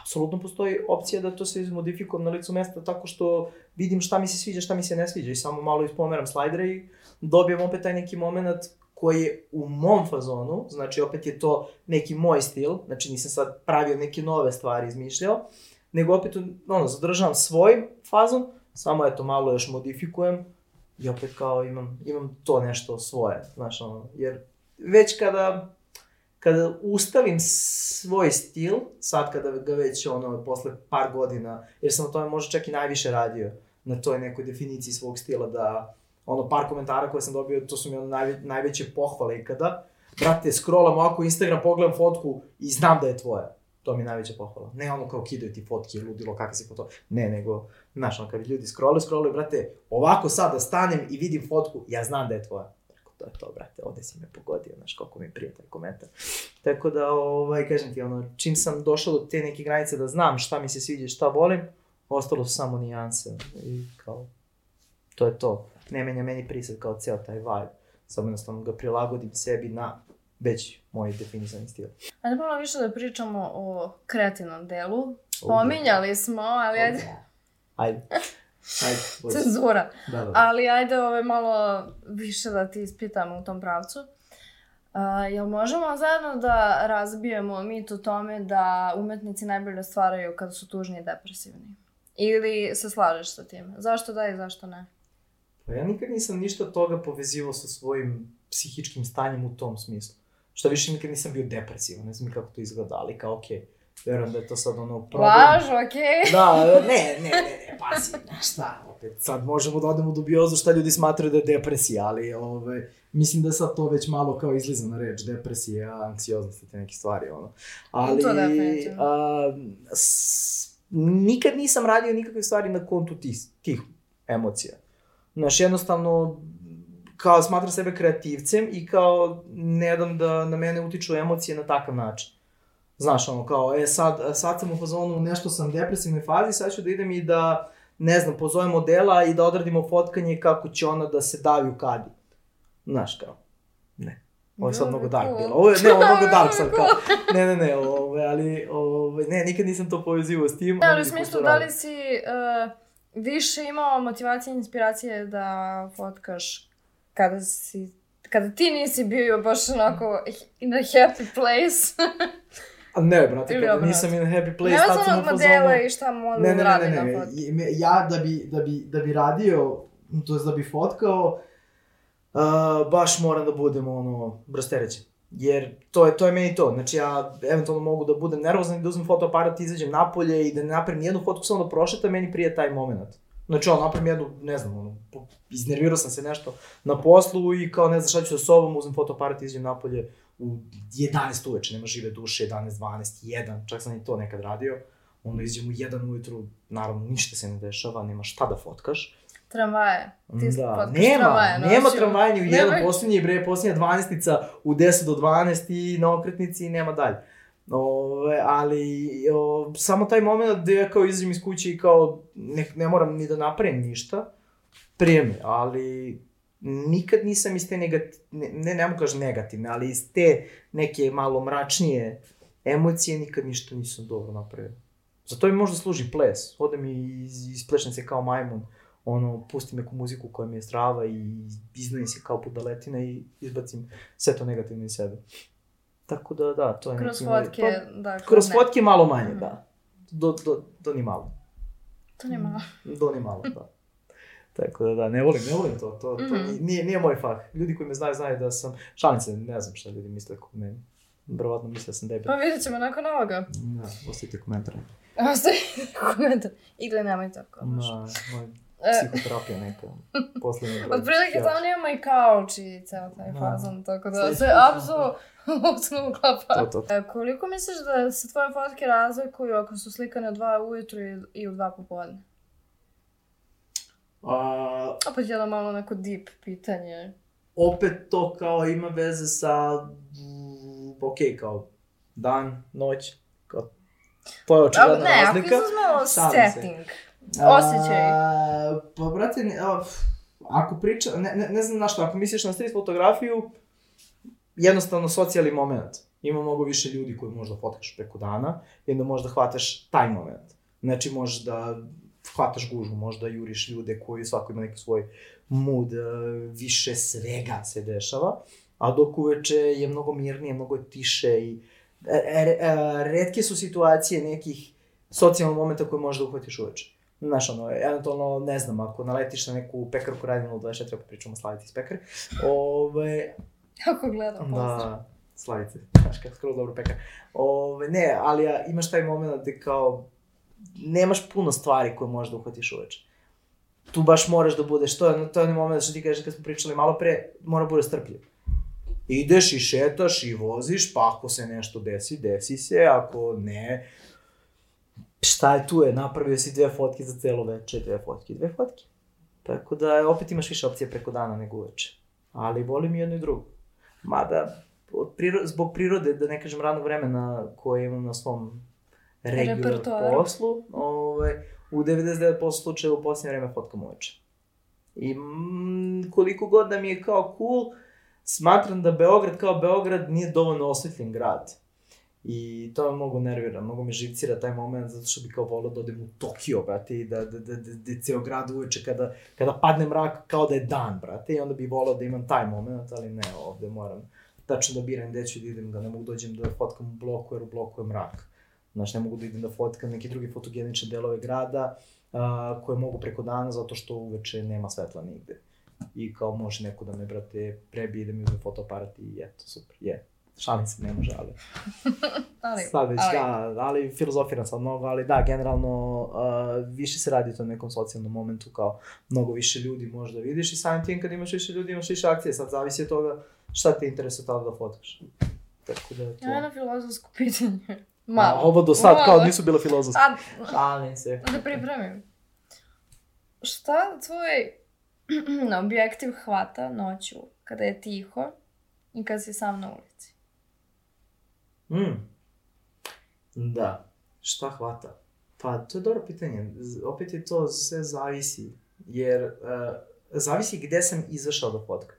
apsolutno postoji opcija da to se izmodifikujem na licu mesta tako što vidim šta mi se sviđa, šta mi se ne sviđa i samo malo ispomeram slajdere i dobijem opet taj neki moment koji je u mom fazonu, znači opet je to neki moj stil, znači nisam sad pravio neke nove stvari izmišljao, nego opet ono, zadržavam svoj fazon, samo eto malo još modifikujem i opet kao imam, imam to nešto svoje, znaš ono, jer već kada kada ustavim svoj stil, sad kada ga već ono, posle par godina, jer sam na tome možda čak i najviše radio, na toj nekoj definiciji svog stila, da ono, par komentara koje sam dobio, to su mi ono najve, najveće pohvale ikada. Brate, scrollam ovako Instagram, pogledam fotku i znam da je tvoja. To mi je najveća pohvala. Ne ono kao kidaju ti fotke, ludilo, kakve si foto. Ne, nego, znaš, ono, kad ljudi scrolluju, scrolluju, brate, ovako sad da stanem i vidim fotku, ja znam da je tvoja. Rekao, to je to, brate, ovde si me pogodio, znaš, koliko mi prije taj komentar. Tako da, ovaj, kažem ti, ono, čim sam došao do te neke granice da znam šta mi se sviđa šta volim, ostalo su samo nijanse i kao, to je to. Ne menja meni prisad kao ceo taj vibe, samo jednostavno ga prilagodim sebi na već moj definisani stil. Ajde malo više da pričamo o kreativnom delu. Pominjali smo, ali ajde, Ajde. Ajde, vozi. cenzura. Da, da. Ali ajde ove malo više da ti ispitamo u tom pravcu. Uh, jel možemo zajedno da razbijemo mit o tome da umetnici najbolje stvaraju kada su tužni i depresivni? Ili se slažeš sa tim? Zašto da i zašto ne? Pa ja nikad nisam ništa toga povezivao sa svojim psihičkim stanjem u tom smislu. Što više nikad nisam bio depresivan, ne znam kako to izgleda, ali kao okej, okay, verujem da je to sad ono problem. Laž, okej. Da, ne, ne, ne, ne, pazi, znaš šta, opet sad možemo da odemo u dubiozu šta ljudi smatraju da je depresija, ali ove, mislim da je sad to već malo kao izlizana reč, depresija, anksioznost i te neke stvari, ono. Ali, To definitivno. a, s, nikad nisam radio nikakve stvari na kontu tih, tih emocija. Znaš, jednostavno, kao smatram sebe kreativcem i kao ne dam da na mene utiču emocije na takav način. Znaš, ono, kao, e, sad, sad sam u fazonu, nešto sam u depresivnoj fazi, sad ću da idem i da, ne znam, pozovem modela i da odradimo fotkanje kako će ona da se davi u kadi. Znaš, kao, ne. Ovo je sad mnogo dark bilo. Ovo je, ne, ovo je mnogo dark sad, kao, ne, ne, ne, ove, ali, ove, ne, nikad nisam to povezivao s tim. Ne, ali u smislu da li si uh, više imao motivacije i inspiracije da fotkaš kada si kada ti nisi bio baš onako in a happy place. A ne, brate, kada obratno. nisam in a happy place, Nema tad sam u onog fazonu... modela i šta model Ne, ne, ne, radi ne, ne, fotki. I- Ja da bi, da bi, da bi radio, to jest da bi fotkao, uh, baš moram da budem ono, brasterećen. Jer to je, to je meni to. Znači ja eventualno mogu da budem nervozan i da uzmem fotoaparat i izađem napolje i da ne napravim nijednu fotku, samo da prošetam, meni prije taj moment. Znači ono, napravim jednu, ne znam, ono, iznervirao sam se nešto na poslu i kao ne znam šta ću sa sobom, uzmem fotoaparat i izađem napolje u 11 uveče, nema žive duše, 11, 12, 1, čak sam i to nekad radio. Ono, izađem u 1 ujutru, naravno ništa se ne dešava, nema šta da fotkaš. Tramvaje. Ti Da, nema, tramvaje, nema nosio. tramvaja ni u jedan, Nema- posljednji bre, posljednja dvanestnica u 10 do 12 i na okretnici i nema dalje. Ove, ali o, samo taj moment gde ja kao izađem iz kuće i kao ne, ne moram ni da napravim ništa, prije me, ali nikad nisam iz te negati, ne, ne, mogu kažem negativne, ali iz te neke malo mračnije emocije nikad ništa nisam dobro napravio. Zato mi možda služi ples. Odem iz, isplešem se kao majmun, ono, pustim neku muziku koja mi je strava i iznojim se kao budaletina i izbacim sve to negativno iz sebe. Tako da, da, to je Kroz neki moj- fotke, pa, da. kroz ne. fotke malo manje, Mhm. da. Do, do, do ni malo. To nema. Do ni malo, da. Tako da, da, ne volim, ne volim to, to, to Mhm. nije, nije moj fah. Ljudi koji me znaju, znaju da sam, šalim se, ne znam šta ljudi misle kod meni. Verovatno misle da sam debil. Pa vidjet ćemo nakon ovoga. Da, ostavite komentar. Ostavi komentar. Igle, nemoj tako. Na, moj psihoterapija neka. Otprilike Ja. tamo imamo i kauč i ceo taj Da. fazon, tako da se apsolutno uklapa. To, to. E, koliko misliš da se tvoje fotke razlikuju ako su slikane u dva ujutru i, i u dva popodne? A, Opet jedno malo neko deep pitanje. opet to kao ima veze sa, ok, kao dan, noć, kao, to je očigledna ne, ako razlika. izuzmemo Šalim se. Osjećaj. A, pa, brate, ne, a, ako priča, ne, ne, ne znam na što, ako misliš na street fotografiju, jednostavno socijalni moment. Ima mnogo više ljudi koji možda fotkaš preko dana i onda možda hvataš taj moment. Znači možeš da hvataš gužu, možda juriš ljude koji svako ima neki svoj mood, e, više svega se dešava, a dok uveče je mnogo mirnije, mnogo tiše i e, e, redke su situacije nekih socijalnog momenta koje možeš da uhvatiš uveče. Znaš, ono, eventualno, ne znam, ako naletiš na neku pekaru koja radi 024, ako pričamo o Slavici iz pekare, ove, Ako gledam pozdrav. Da, Slavice, znaš kako skoro dobro peka. Ove, ne, ali ja, imaš taj moment gde kao nemaš puno stvari koje možeš da uhvatiš uveče. Tu baš moraš da budeš, to je, to je onaj moment što ti kažeš kad smo pričali malo pre, mora bude strpljiv. Ideš i šetaš i voziš, pa ako se nešto desi, desi se, ako ne, šta je tu je, napravio si dve fotke za celo veče, dve fotke, dve fotke. Tako da opet imaš više opcije preko dana nego uveče. Ali volim i jedno i drugo. Mada, od priro, zbog prirode, da ne kažem radnog vremena koje imam na svom regular poslu, ovaj, u 99% slučajeva u posljednje vreme fotkam uveče. I mm, koliko god da mi je kao cool, smatram da Beograd kao Beograd nije dovoljno osvetljen grad. I to me mnogo nervira, mnogo me živcira taj moment, zato što bi kao volao da odem u Tokio, brate, i da, da, da, da, da ceo grad uveče kada, kada padne mrak kao da je dan, brate, i onda bi volao da imam taj moment, ali ne, ovde moram tačno da biram gde ću da idem, da ne mogu dođem da fotkam u bloku, jer u bloku je mrak. Znaš, ne mogu da idem da fotkam neke druge fotogenične delove grada, a, koje mogu preko dana, zato što uveče nema svetla nigde. I kao može neko da me, brate, prebije da mi uzme fotoaparat i eto, super, je. Šalim se, ne može, ali... Ali, Sad već, ali- da, ali filozofiram sam mnogo, ali da, generalno uh, više se radi o tom nekom socijalnom momentu, kao mnogo više ljudi možda vidiš i samim tim kad imaš više ljudi imaš više akcije, sad zavisi od toga šta te interesuje tada da fotkaš. Tako da je to. Ja jedno filozofsko pitanje. A, Malo. ovo do sad kao Malo. nisu bila filozofske. A, Šalim se. da pripremim. Šta tvoj objektiv hvata noću kada je tiho i kad si sam na ulici? Mm. Da. Šta hvata? Pa, to je dobro pitanje. Opet je to sve zavisi. Jer, uh, zavisi gde sam izašao da fotkam.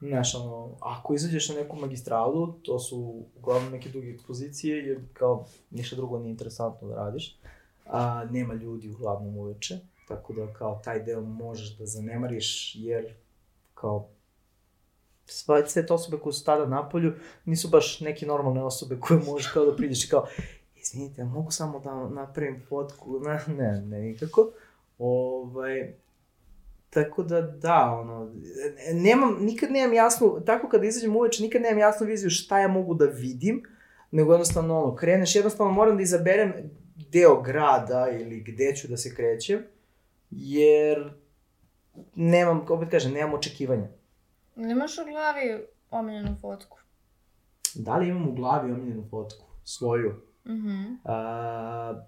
Znaš, ono, ako izađeš na neku magistralu, to su uglavnom neke druge ekspozicije, jer kao ništa drugo nije interesantno da radiš. A, nema ljudi uglavnom uveče, tako da kao taj deo možeš da zanemariš, jer kao sve te osobe koje su tada na polju nisu baš neke normalne osobe koje možeš kao da priđeš i kao izvinite, mogu samo da napravim fotku? Ne, ne, ne nikako. Ovaj, tako da da, ono, nemam, nikad nemam jasnu, tako kada izađem uveče, nikad nemam jasnu viziju šta ja mogu da vidim, nego jednostavno ono, kreneš, jednostavno moram da izaberem deo grada ili gde ću da se krećem, jer nemam, opet kažem, nemam očekivanja. Imaš u glavi omiljenu fotku? Da li imam u glavi omiljenu fotku? Svoju? Mhm. A,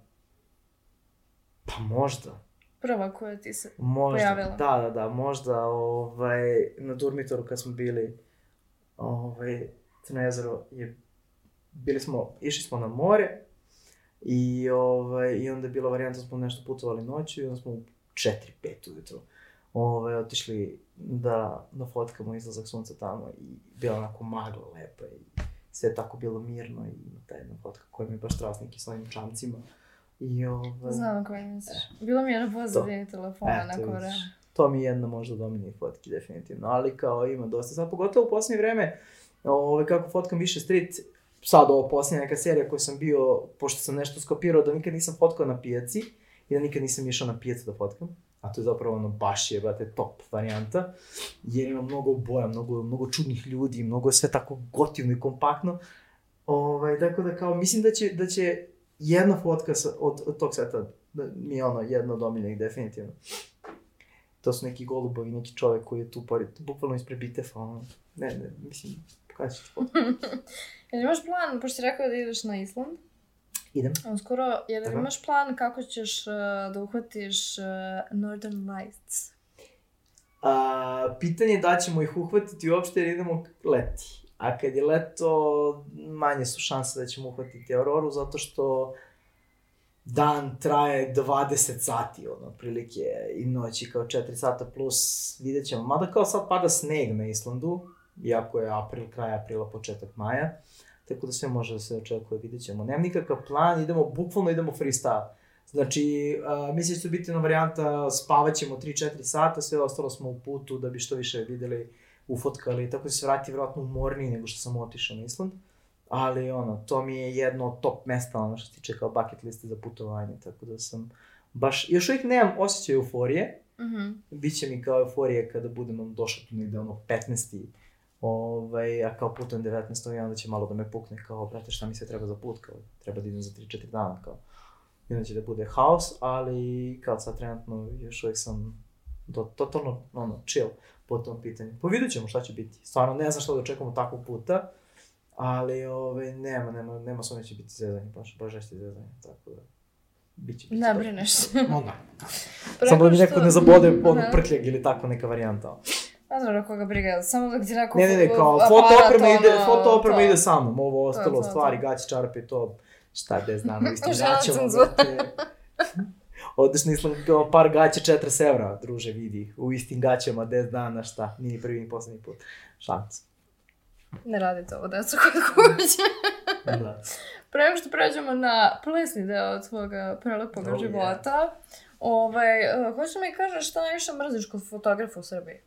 pa možda. Prva koja ti se... Možda. Pojavila. Da, da, da, možda ovaj, na Durmitoru kad smo bili ovaj, jezero je, bili smo, išli smo na more i, ovaj, i onda je bila varijanta da smo nešto putovali noću i onda smo u 4-5 ujutro ovaj, otišli da, da fotkamo izlazak sunca tamo i bila onako magla lepa i sve je tako bilo mirno i ima ta jedna fotka koja mi je baš strasna neki s ovim čamcima. I ovaj, Znam na koji misliš. Bilo mi je na pozadini telefona Eto, neko vidiš. vreme. To mi je jedna možda od omiljenih fotki, definitivno. Ali kao ima dosta. Sad pogotovo u posljednje vreme, ove, kako fotkam više street, sad ovo posljednja neka serija koju sam bio, pošto sam nešto skopirao, da nikad nisam fotkao na pijaci i da nikad nisam išao na pijacu da fotkam. A to je zapravo ono baš je, brate, top varijanta. Jer ima mnogo boja, mnogo, mnogo čudnih ljudi, mnogo sve tako gotivno i kompaktno. Ovaj, tako da kao, mislim da će, da će jedna fotka sa, od, od tog seta da mi je ono jedna od omiljenih definitivno. To su neki golubovi, neki čovek koji je tu pored, bukvalno ispred bitefa, ono, ne, ne, mislim, pokazat ću ti foto. Jel imaš plan, pošto si rekao da ideš na Island, Idem. uskoro, jel Aha. imaš plan kako ćeš uh, da uhvatiš uh, Northern Lights? A, pitanje je da ćemo ih uhvatiti uopšte jer idemo leti. A kad je leto, manje su šanse da ćemo uhvatiti Auroru, zato što dan traje 20 sati, ono, prilike, i noći kao 4 sata plus, vidjet ćemo. Mada kao sad pada sneg na Islandu, iako je april, kraj aprila, početak maja, tako da sve može da se očekuje, vidjet ćemo. Nemam nikakav plan, idemo, bukvalno idemo freestyle. Znači, uh, mislim da će biti jedna varijanta, spavat ćemo 3-4 sata, sve ostalo smo u putu da bi što više videli, ufotkali, tako da se vrati vjerojatno umorniji nego što sam otišao na Island. Ali ono, to mi je jedno od top mesta, ono što se tiče kao bucket liste za putovanje, tako da sam baš, još uvijek nemam osjećaj euforije, Mhm. Biće mi kao euforija kada budemo došli tu negde ono 15. Ovaj, a kao putujem 19. i onda će malo da me pukne kao, brate, šta mi sve treba za put, kao, treba da idem za 3-4 dana, kao. I onda će da bude haos, ali kao sad trenutno još uvijek sam do, totalno, ono, chill po tom pitanju. Pa vidjet ćemo šta će biti. Stvarno, ne znam šta da očekujemo takvog puta, ali ovaj, nema, nema, nema sumnje će biti zezanje, baš, baš žešće zezanje, tako da, biće, biće. Ne brineš se. Onda. Preko Samo da mi neko ne zabode ono Aha. prkljag ili tako neka varijanta. Ne znam na koga briga, samo da ti neko... Ne, ne, ne, kao foto oprema ide, foto ide sa mnom, ovo ostalo to, stvari, to. gaće, čarape, to, šta de znam, gaćama, cenzura. brate. Odeš na Island, par gaća 40 evra, druže, vidi, u istim gaćama, 10 dana, šta, nije prvi ni poslednji put, šans. Ne radite ovo, deco, kod kuće. Da. Pre nego što pređemo na plesni deo tvoga prelepog Oh, života, ovaj, uh, hoćeš da mi kažeš šta najviše mrziš kod fotografa u Srbiji?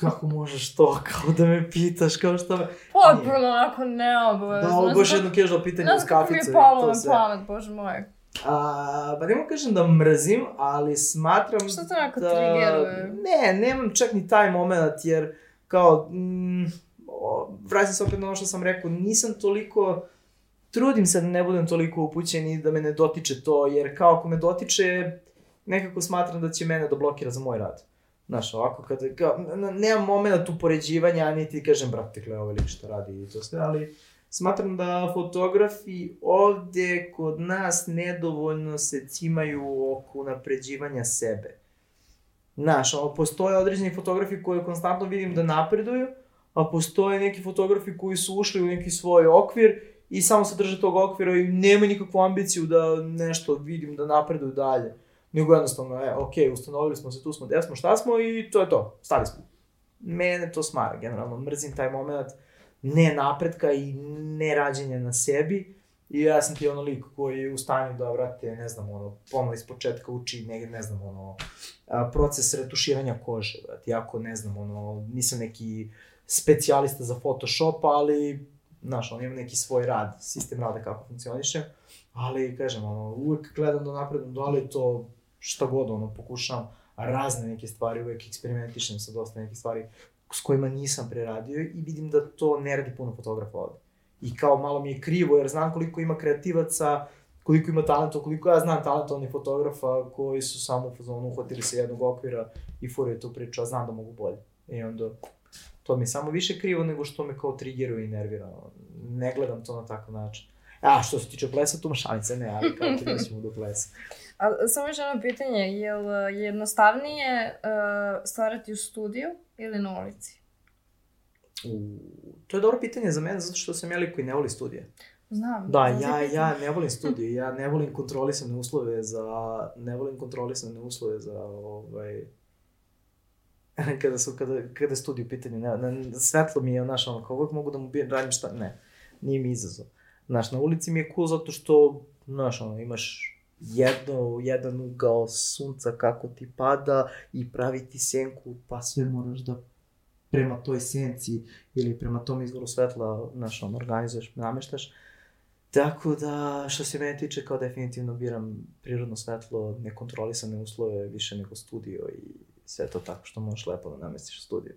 Kako možeš to, kao da me pitaš, kao šta me... Potpuno onako neobavezno. Da, ovo Ne baš jedno casual pitanje Ne uz znam kako mi je palo to na pamet, bože moj. A, pa ne mogu kažem da mrzim, ali smatram Šta te onako da... triggeruje? Ne, nemam čak ni taj moment, jer kao, mm, vraćam se opet na ono što sam rekao, nisam toliko, trudim se da ne budem toliko upućen i da me ne dotiče to, jer kao ako me dotiče, nekako smatram da će mene da blokira za moj rad. Znaš, ovako, kada, kao, nemam moment upoređivanja, niti kažem, brate, gle, ovaj lik šta radi i to sve, ali smatram da fotografi ovde kod nas nedovoljno se cimaju oko napređivanja sebe. Znaš, ono, postoje određeni fotografi koje konstantno vidim da napreduju, a postoje neki fotografi koji su ušli u neki svoj okvir i samo se drže tog okvira i nemaju nikakvu ambiciju da nešto vidim da napreduju dalje. Nego jednostavno, e, ok, ustanovili smo se, tu smo, gde smo, šta smo i to je to, stali smo. Mene to smara, generalno, mrzim taj moment ne napretka i ne rađenja na sebi. I ja sam ti ono lik koji je u stanju da, vrate, ne znam, ono, ponovo iz početka uči, ne, ne znam, ono, proces retuširanja kože, vrate, jako, ne znam, ono, nisam neki specijalista za Photoshop, ali, znaš, on ima neki svoj rad, sistem rada kako funkcioniše, ali, kažem, ono, uvek gledam da napredujem, da li je to šta god, ono, pokušavam razne neke stvari, uvek eksperimentišem sa dosta nekih stvari s kojima nisam preradio i vidim da to ne radi puno fotografa ovde. I kao malo mi je krivo, jer znam koliko ima kreativaca, koliko ima talenta, koliko ja znam talentovnih fotografa koji su samo u fazonu uhvatili se jednog okvira i furaju tu priču, a znam da mogu bolje. I onda, to mi je samo više krivo nego što me kao triggeruje i nervira. Ne gledam to na takav način. A, što se tiče plesa, tu mašanice ne, ali kao ti nećemo do plesa. A samo još jedno pitanje, je li jednostavnije uh, stvarati u studiju ili na ulici? U, to je dobro pitanje za mene, zato što sam ja lik koji ne voli studije. Znam. Da, ja, ja ne volim studije, ja ne volim kontrolisane uslove za, ne volim kontrolisane uslove za, ovaj, kada su, kada, kada je studij u pitanju, ne, ne, svetlo mi je, znaš, ono, kao uvek mogu da mu bijem, radim šta, ne, nije mi izazov. Znaš, na ulici mi je cool zato što, znaš, ono, imaš jedno, jedan ugao sunca kako ti pada i pravi ti senku, pa sve moraš da prema toj senci ili prema tom izvoru svetla, znaš, ono, organizuješ, nameštaš. Tako da, što se mene tiče, kao definitivno biram prirodno svetlo, nekontrolisane uslove, više nego studio i sve to tako što možeš lepo da namestiš u studiju.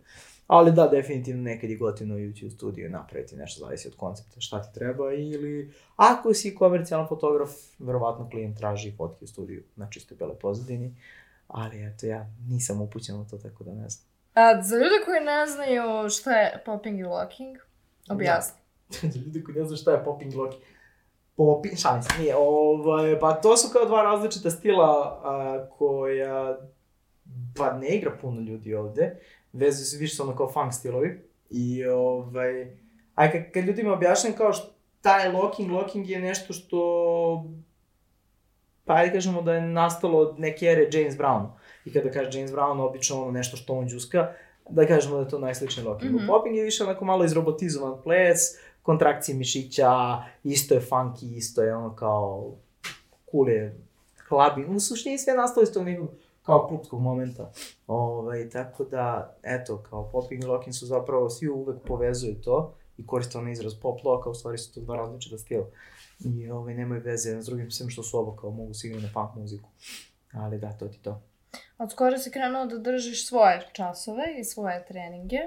Ali da, definitivno nekad je gotivno ići u studiju i napraviti nešto, zavisi od koncepta šta ti treba ili ako si komercijalan fotograf, verovatno klijent traži fotke u studiju na čistoj bele pozadini, ali eto ja nisam upućen u to, tako da ne znam. A za ljude koji ne znaju šta je popping i locking, objasni. ljudi koji ne znaju šta je popping locking. Popping, šalim se, nije, ovaj, pa to su kao dva različita stila a, koja, pa ne igra puno ljudi ovde, vezuju se više ono kao funk stilovi. I ovaj, aj kad, kad ljudima objašnjam kao šta je locking, locking je nešto što, pa ajde kažemo da je nastalo od neke ere James Brown. I kada kaže James Brown, obično ono nešto što on džuska, da kažemo da je to najsličniji locking. Mm. -hmm. Popping je više onako malo izrobotizovan ples, kontrakcije mišića, isto je funky, isto je ono kao cool je hlabi. U suštini sve nastalo iz tog nekog kao klubskog momenta. Ovaj, tako da, eto, kao popping i locking su zapravo, svi uvek povezuju to i koriste onaj izraz pop lock, a u stvari su to dva različita stila. I ovaj, nemaju veze jedan s drugim, sem što su oba kao mogu sigurno na funk muziku. Ali da, to ti to. Od skoro si krenuo da držiš svoje časove i svoje treninge.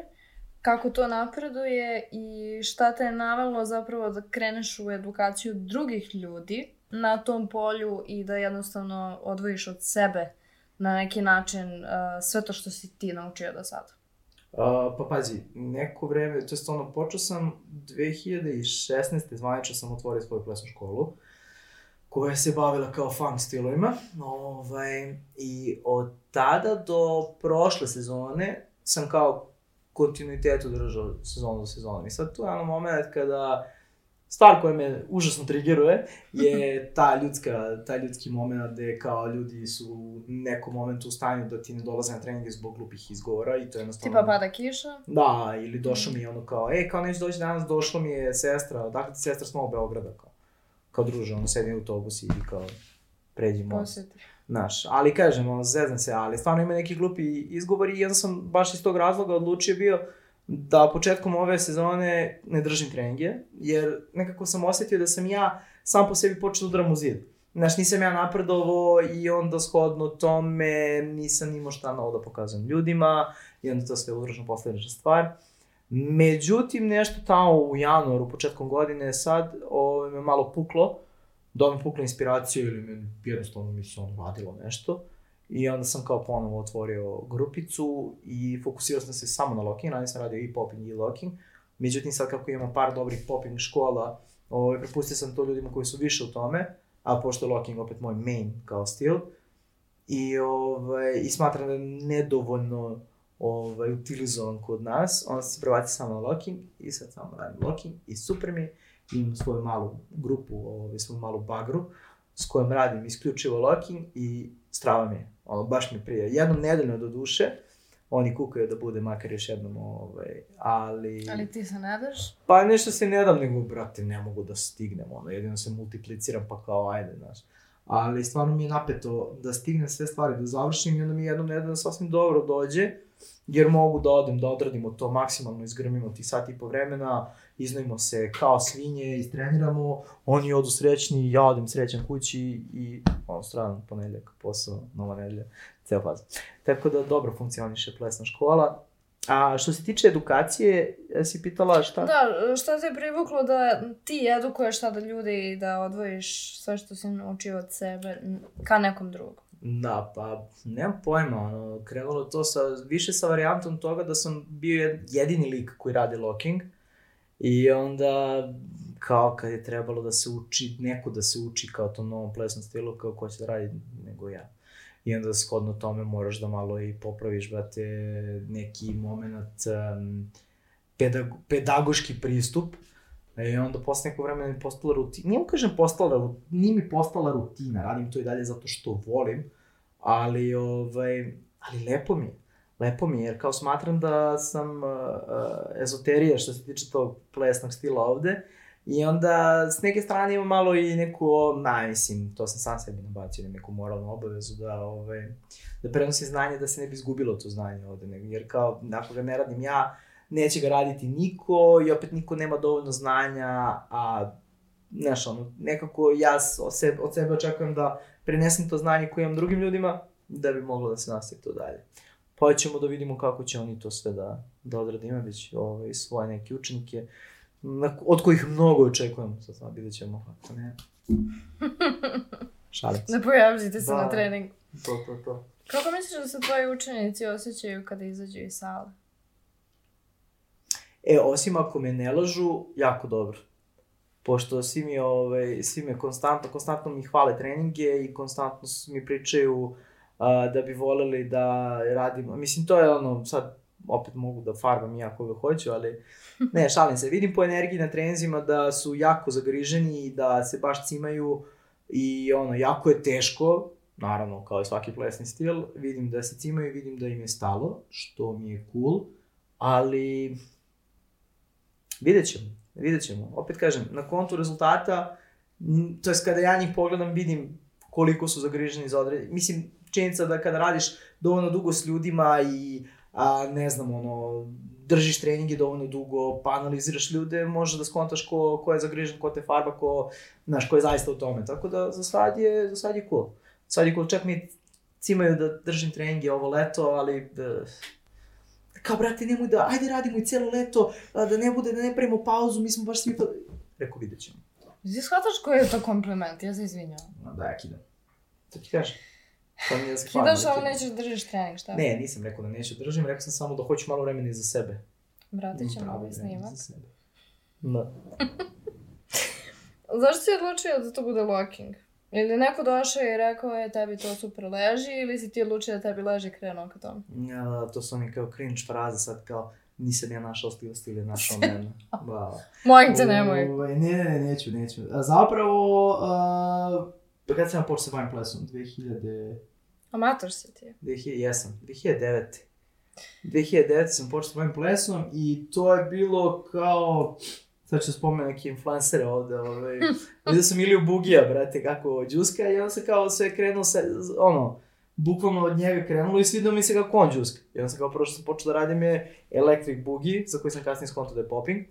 Kako to napreduje i šta te je navelo zapravo da kreneš u edukaciju drugih ljudi na tom polju i da jednostavno odvojiš od sebe na neki način uh, sve to što si ti naučio do sada? Uh, pa pazi, neko vreme, to je ono, počeo sam 2016. zvanično sam otvorio svoju plesnu školu. koja se bavila kao funk stilovima. Ovaj, I od tada do prošle sezone sam kao kontinuitetu držao sezonu za sezonom. I sad tu je ono moment kada stvar koja me užasno triggeruje je ta ljudska, taj ljudski moment gde kao ljudi su u nekom momentu u stanju da ti ne dolaze na treninge zbog glupih izgovora i to je jednostavno... Tipa pada kiša? Da, ili došlo mi je ono kao, e, kao neću doći danas, došla mi je sestra, odakle ti sestra smo u Beograda, kao. Kao druže, ono, sedi u autobusu i kao, pređi most. Posjeti. Znaš, ali kažem, ono, zezam se, ali stvarno ima neki glupi izgovori i onda sam baš iz tog razloga odlučio bio da početkom ove sezone ne držim treninge, jer nekako sam osetio da sam ja sam po sebi počeo da udaram u zid. Znaš, nisam ja napredovo i onda shodno tome nisam imao šta novo da pokazujem ljudima i onda to sve uzročno posljednična stvar. Međutim, nešto tamo u januaru, početkom godine, sad ovo, me malo puklo, da mi pukla inspiracija ili mi jednostavno mi se ono radilo nešto. I onda sam kao ponovo otvorio grupicu i fokusirao sam se samo na locking, ranije sam radio i popping i locking. Međutim, sad kako imam par dobrih popping škola, ovaj, prepustio sam to ljudima koji su više u tome, a pošto je locking opet moj main kao stil, i, ovaj, i smatram da je nedovoljno ovaj, utilizovan kod nas, onda se prebacio samo na locking i sad samo radim locking i super mi je. Imam svoju malu grupu, ovaj, svoju malu bagru s kojom radim isključivo locking i strava mi je. Ono, baš mi prije. Jednom nedeljno do duše, oni kukaju da bude makar još jednom, ovaj, ali... Ali ti se ne daš? Pa nešto se ne dam, nego, brate, ne mogu da stignem, ono, jedino se multipliciram, pa kao, ajde, znaš. Ali stvarno mi je napeto da stignem sve stvari, da završim i onda mi jednom nedeljno sasvim dobro dođe, jer mogu da odem, da odradimo to maksimalno, izgrmimo ti sat i po vremena, iznojimo se kao svinje, istreniramo, oni odu srećni, ja odem srećan kući i ono, stradan ponedljak, posao, nova nedelja, ceo faz. Tako da dobro funkcioniše plesna škola. A što se tiče edukacije, si pitala šta? Da, šta te je privuklo da ti edukuješ sada ljude i da odvojiš sve što si naučio od sebe ka nekom drugom? Da, pa nemam pojma, ono, krenulo to sa, više sa varijantom toga da sam bio jed- jedini lik koji radi locking i onda kao kad je trebalo da se uči, neko da se uči kao tom novom plesnom stilu, kao ko će da radi nego ja. I onda shodno tome moraš da malo i popraviš, brate, neki moment, um, pedag pedagoški pristup, E, onda posle nekog vremena mi postala rutina. Nije mu kažem postala, nije mi postala rutina, radim to i dalje zato što volim, ali, ovaj, ali lepo mi je. Lepo mi je, jer kao smatram da sam uh, uh, ezoterija što se tiče tog plesnog stila ovde, I onda s neke strane ima malo i neku, na, mislim, to sam sam sebi nabacio, neku moralnu obavezu da, ovaj, da prenosim znanje da se ne bi izgubilo to znanje ovde, jer kao, ako ga ne radim ja, neće ga raditi niko i opet niko nema dovoljno znanja, a znaš, ono, nekako ja od sebe, od sebe očekujem da prenesem to znanje koje imam drugim ljudima, da bi moglo da se nastavi to dalje. Pa ćemo da vidimo kako će oni to sve da, da odrade. Ima već ovaj, svoje neke učenike, na, od kojih mnogo očekujem. Sad sam vidjet ćemo, ako ne. Šalim se. Ne pojavljite se Da. na trening. To, to, to. Kako misliš da se tvoji učenici osjećaju kada izađu iz sale? E, osim ako me ne lažu, jako dobro. Pošto svi mi, ovaj, svi me konstantno, konstantno mi hvale treninge i konstantno mi pričaju a, da bi voleli da radimo. Mislim, to je ono, sad opet mogu da farbam ja koga hoću, ali ne, šalim se. Vidim po energiji na treninzima da su jako zagriženi i da se baš cimaju i ono, jako je teško, naravno kao i svaki plesni stil, vidim da se cimaju vidim da im je stalo, što mi je cool, ali Vidjet ćemo, vidjet ćemo. Opet kažem, na kontu rezultata, to jest kada ja njih pogledam, vidim koliko su zagriženi za odred... Mislim, činjenica da kada radiš dovoljno dugo s ljudima i, a, ne znam, ono, držiš treninge dovoljno dugo, pa analiziraš ljude, možeš da skontaš ko, ko je zagrižen, ko te farba, ko, znaš, ko je zaista u tome. Tako da, za sad je, za sad je cool. Sad je cool, čak mi cimaju da držim treninge ovo leto, ali da, kao, brate, nemoj da, ajde radimo i cijelo leto, da ne bude, da ne pravimo pauzu, mi smo baš svi to... Rekao, vidjet ćemo. Ti shvataš koji je to kompliment? Ja se izvinjavam. No, da, ja kidam. To ti kažem. To mi je Kidaš, stvarno, ali kidam. nećeš da držiš trening, šta? Ne, nisam rekao da neću držim, rekao sam samo da hoću malo vremena i za sebe. Vratit ćemo ovaj snimak. Da. Zašto si odlučio da to bude locking? Ili neko došao i rekao je tebi to super leži ili si ti odlučio da tebi leži i krenuo ka tome? Ja, da, to su oni kao cringe fraze sad kao nisam ja našao stil, stil je našao mene. Da. Molim te, nemoj. Ovaj, ne, ne, neću, neću. A zapravo, uh, kad sam počeo se bavim plesom? 2000... Amator si ti. 2000, jesam, 2009. 2009 sam počeo se bavim plesom i to je bilo kao, sad ću spomenuti neke influencere ovde, ovaj, vidio sam Iliju Bugija, brate, kako džuska i onda se kao sve krenuo se, ono, bukvalno od njega krenulo i svidio mi se kako on džuska. I onda sam kao prvo što sam počeo da radim je Electric Boogie, za koji sam kasnije skonto da je popping.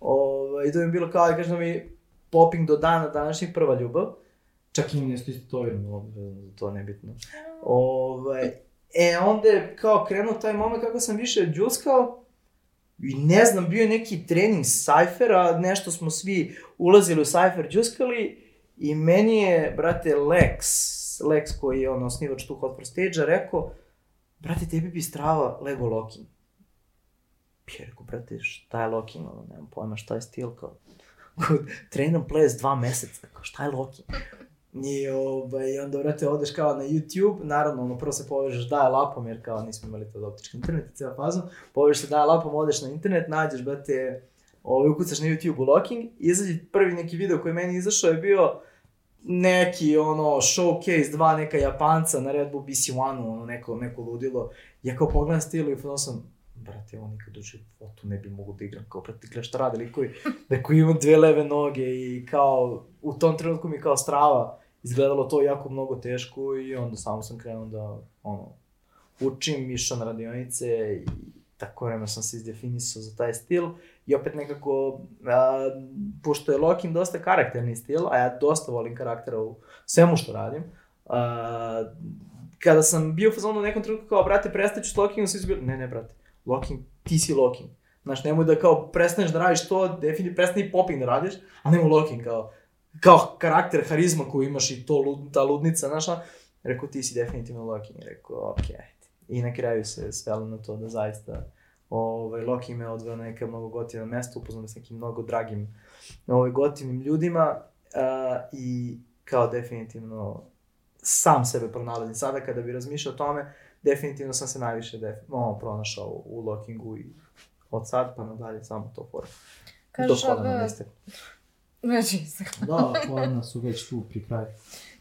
Ovaj, I to mi je bilo kao, da kažem da mi popping do dana današnjih prva ljubav. Čak i nešto istovirno. Dobro, to nebitno. Ovaj, e, onda je kao krenuo taj moment kako sam više džuskao i ne znam, bio je neki trening sajfera, nešto smo svi ulazili u sajfer, džuskali i meni je, brate, Lex, Lex koji je on osnivač tu Hot for Stage-a, rekao, brate, tebi bi strava Lego locking. Ja rekao, brate, šta je locking, ono, nemam pojma, šta je stil, kao, trenam ples dva meseca, kao, šta je locking? I ovaj, onda, vrate, odeš kao na YouTube, naravno, ono, prvo se povežeš daje lapom, jer kao nismo imali tad optički internet i cijela fazu, povežeš se daje lapom, odeš na internet, nađeš, brate, ovaj, ukucaš na YouTube u locking, izađe prvi neki video koji meni izašao je bio neki, ono, showcase, dva neka Japanca na Red Bull BC1-u, ono, neko, neko ludilo. Ja kao pogledam stilu i ono sam, brate, ovo nikad u životu ne bi mogu da igram, kao, brate, gledaj šta rade likovi, da koji ima dve leve noge i kao, u tom trenutku mi kao strava izgledalo to jako mnogo teško i onda samo sam krenuo da, ono, učim, išao na radionice i tako vreme sam se izdefinisao za taj stil i opet nekako, a, pošto je Lokin dosta karakterni stil, a ja dosta volim karaktera u svemu što radim, a, kada sam bio u fazonu u nekom trenutku kao, brate, prestaću s Lokingom, svi su bili, ne, ne, brate, Loking, ti si Loking. Znaš, nemoj da kao prestaneš da radiš to, definitivno prestani popping da radiš, a nemoj Loking kao, kao karakter, harizma koju imaš i to, ta ludnica, znaš, a, rekao, ti si definitivno Loking, rekao, okej, okay. I na kraju se svelo na to da zaista ovaj, Loki me odveo na neka mnogo gotivna mesta, upoznao s nekim mnogo dragim ovaj, gotivnim ljudima uh, i kao definitivno sam sebe pronalazim. Sada kada bi razmišljao o tome, definitivno sam se najviše def, ono, pronašao u, u Lokingu i od sad pa nadalje samo to fora. Kažeš da... Već istakla. da, hladna su već tu pri kraju.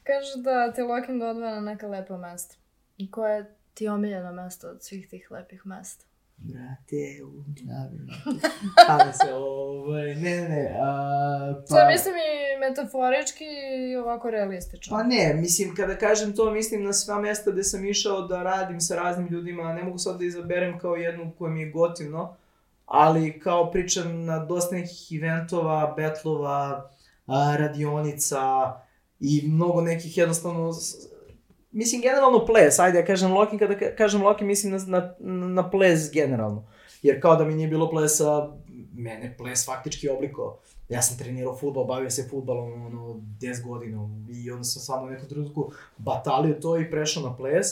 Kažeš da te Loking odveo na neka lepa mesta. I koje je ti omiljeno mesto od svih tih lepih mesta? Brate, u glavi. Ali se, ovaj, ne, ne, ne, a, pa... Sad mislim i metaforički i ovako realistično. Pa ne, mislim, kada kažem to, mislim na sva mesta gde sam išao da radim sa raznim ljudima, ne mogu sad da izaberem kao jednu koja mi je gotivno, ali kao pričam na dosta nekih eventova, betlova, a, radionica i mnogo nekih jednostavno mislim, generalno ples, ajde, ja kažem Loki, kada kažem Loki, mislim na, na, na ples generalno. Jer kao da mi nije bilo plesa, mene ples faktički obliko. Ja sam trenirao futbol, bavio se futbolom, ono, 10 godina i onda sam samo u nekom trenutku batalio to i prešao na ples.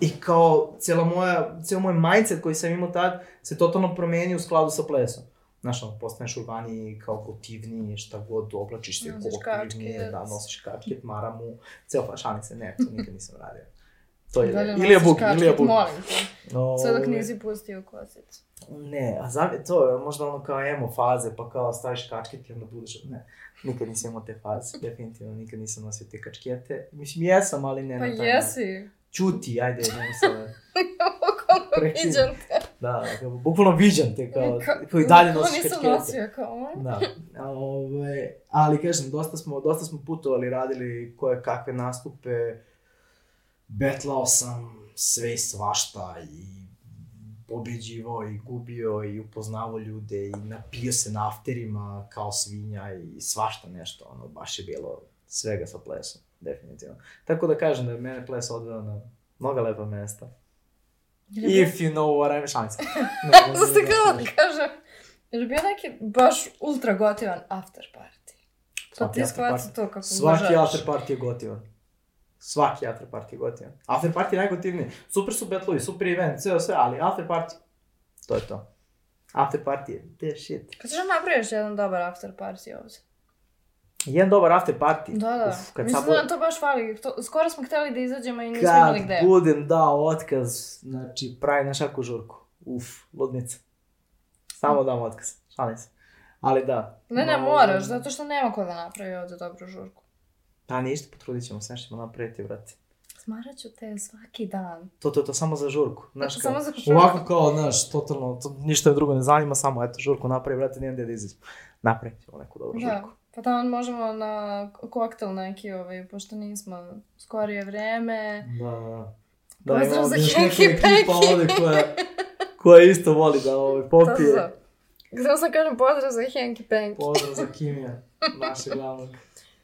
I kao, cijela moja, cijel moj mindset koji sam imao tad se totalno promenio u skladu sa plesom. Znaš, ono, postaneš urbaniji, kao gotivniji, šta god, oblačiš se gotivnije, da, nosiš kačket, maramu, ceo fašanice, ne, to nikad nisam radio. To je, Da, Ilija Bugi, Ilija Bugi. Molim te. No, Sve dok nisi pustio kosicu. Ne, a za, to je možda ono kao emo faze, pa kao staviš kačket i onda budeš, ne, nikad nisam imao te faze, definitivno nikad nisam nosio te kačkete. Mislim, jesam, ali ne Pa na taj jesi. Čuti, ajde, ne sad. Bukvalno Prekidam. viđam te. Da, kao, bukvalno viđam te kao, Ka- koji dalje nosiš nisam kačkete. nosio kao. Da, ove, ali kažem, dosta smo, dosta smo putovali, radili koje kakve nastupe, betlao sam sve i svašta i pobeđivao i gubio i upoznavao ljude i napio se na afterima kao svinja i svašta nešto, ono, baš je bilo svega sa plesom, definitivno. Tako da kažem da je mene ples odveo na mnoga lepa mesta. If you know what I'm šalim se. Ne, Zato ste kao da kažem, je li bio neki baš ultra gotivan after party? Pa ti shvati to kako Svaki obožavaš. after party je gotivan. Svaki after party je gotivan. After party je najgotivniji. Super su betlovi, super event, sve sve, ali after party, to je to. After party je the shit. Kad ćeš da napraviš jedan dobar after party ovdje? Jedan dobar after party. Da, da. Uf, kad Mislim sad da nam to baš fali. To, skoro smo hteli da izađemo i nismo Kad imali gde. budem dao otkaz, znači pravi na šaku žurku. Uf, ludnica. Samo dam otkaz, šalim se. Ali da. Ne, ne, no, moraš, zato što nema ko da napravi ovde dobru žurku. Pa ništa, potrudit ćemo se, nešto napraviti, brate. Smarat ću te svaki dan. To, to, to, samo za žurku. Znaš, kao, Samo za žurku. Ovako kao, znaš, totalno, to, ništa drugo ne zanima, samo eto, žurku napravi, brate, nijem gde da izađem. Napravit ćemo neku dobru Da. žurku. Pa tamo možemo na koktel neki, ovaj, pošto nismo skorije vreme. Da, da. Da, Pozdrav za Henki Penki. ovde koja, koja isto voli da ovaj, To popije. za. Samo sam kažem pozdrav za Henki Penki. Pozdrav za Kimija, našeg glavnog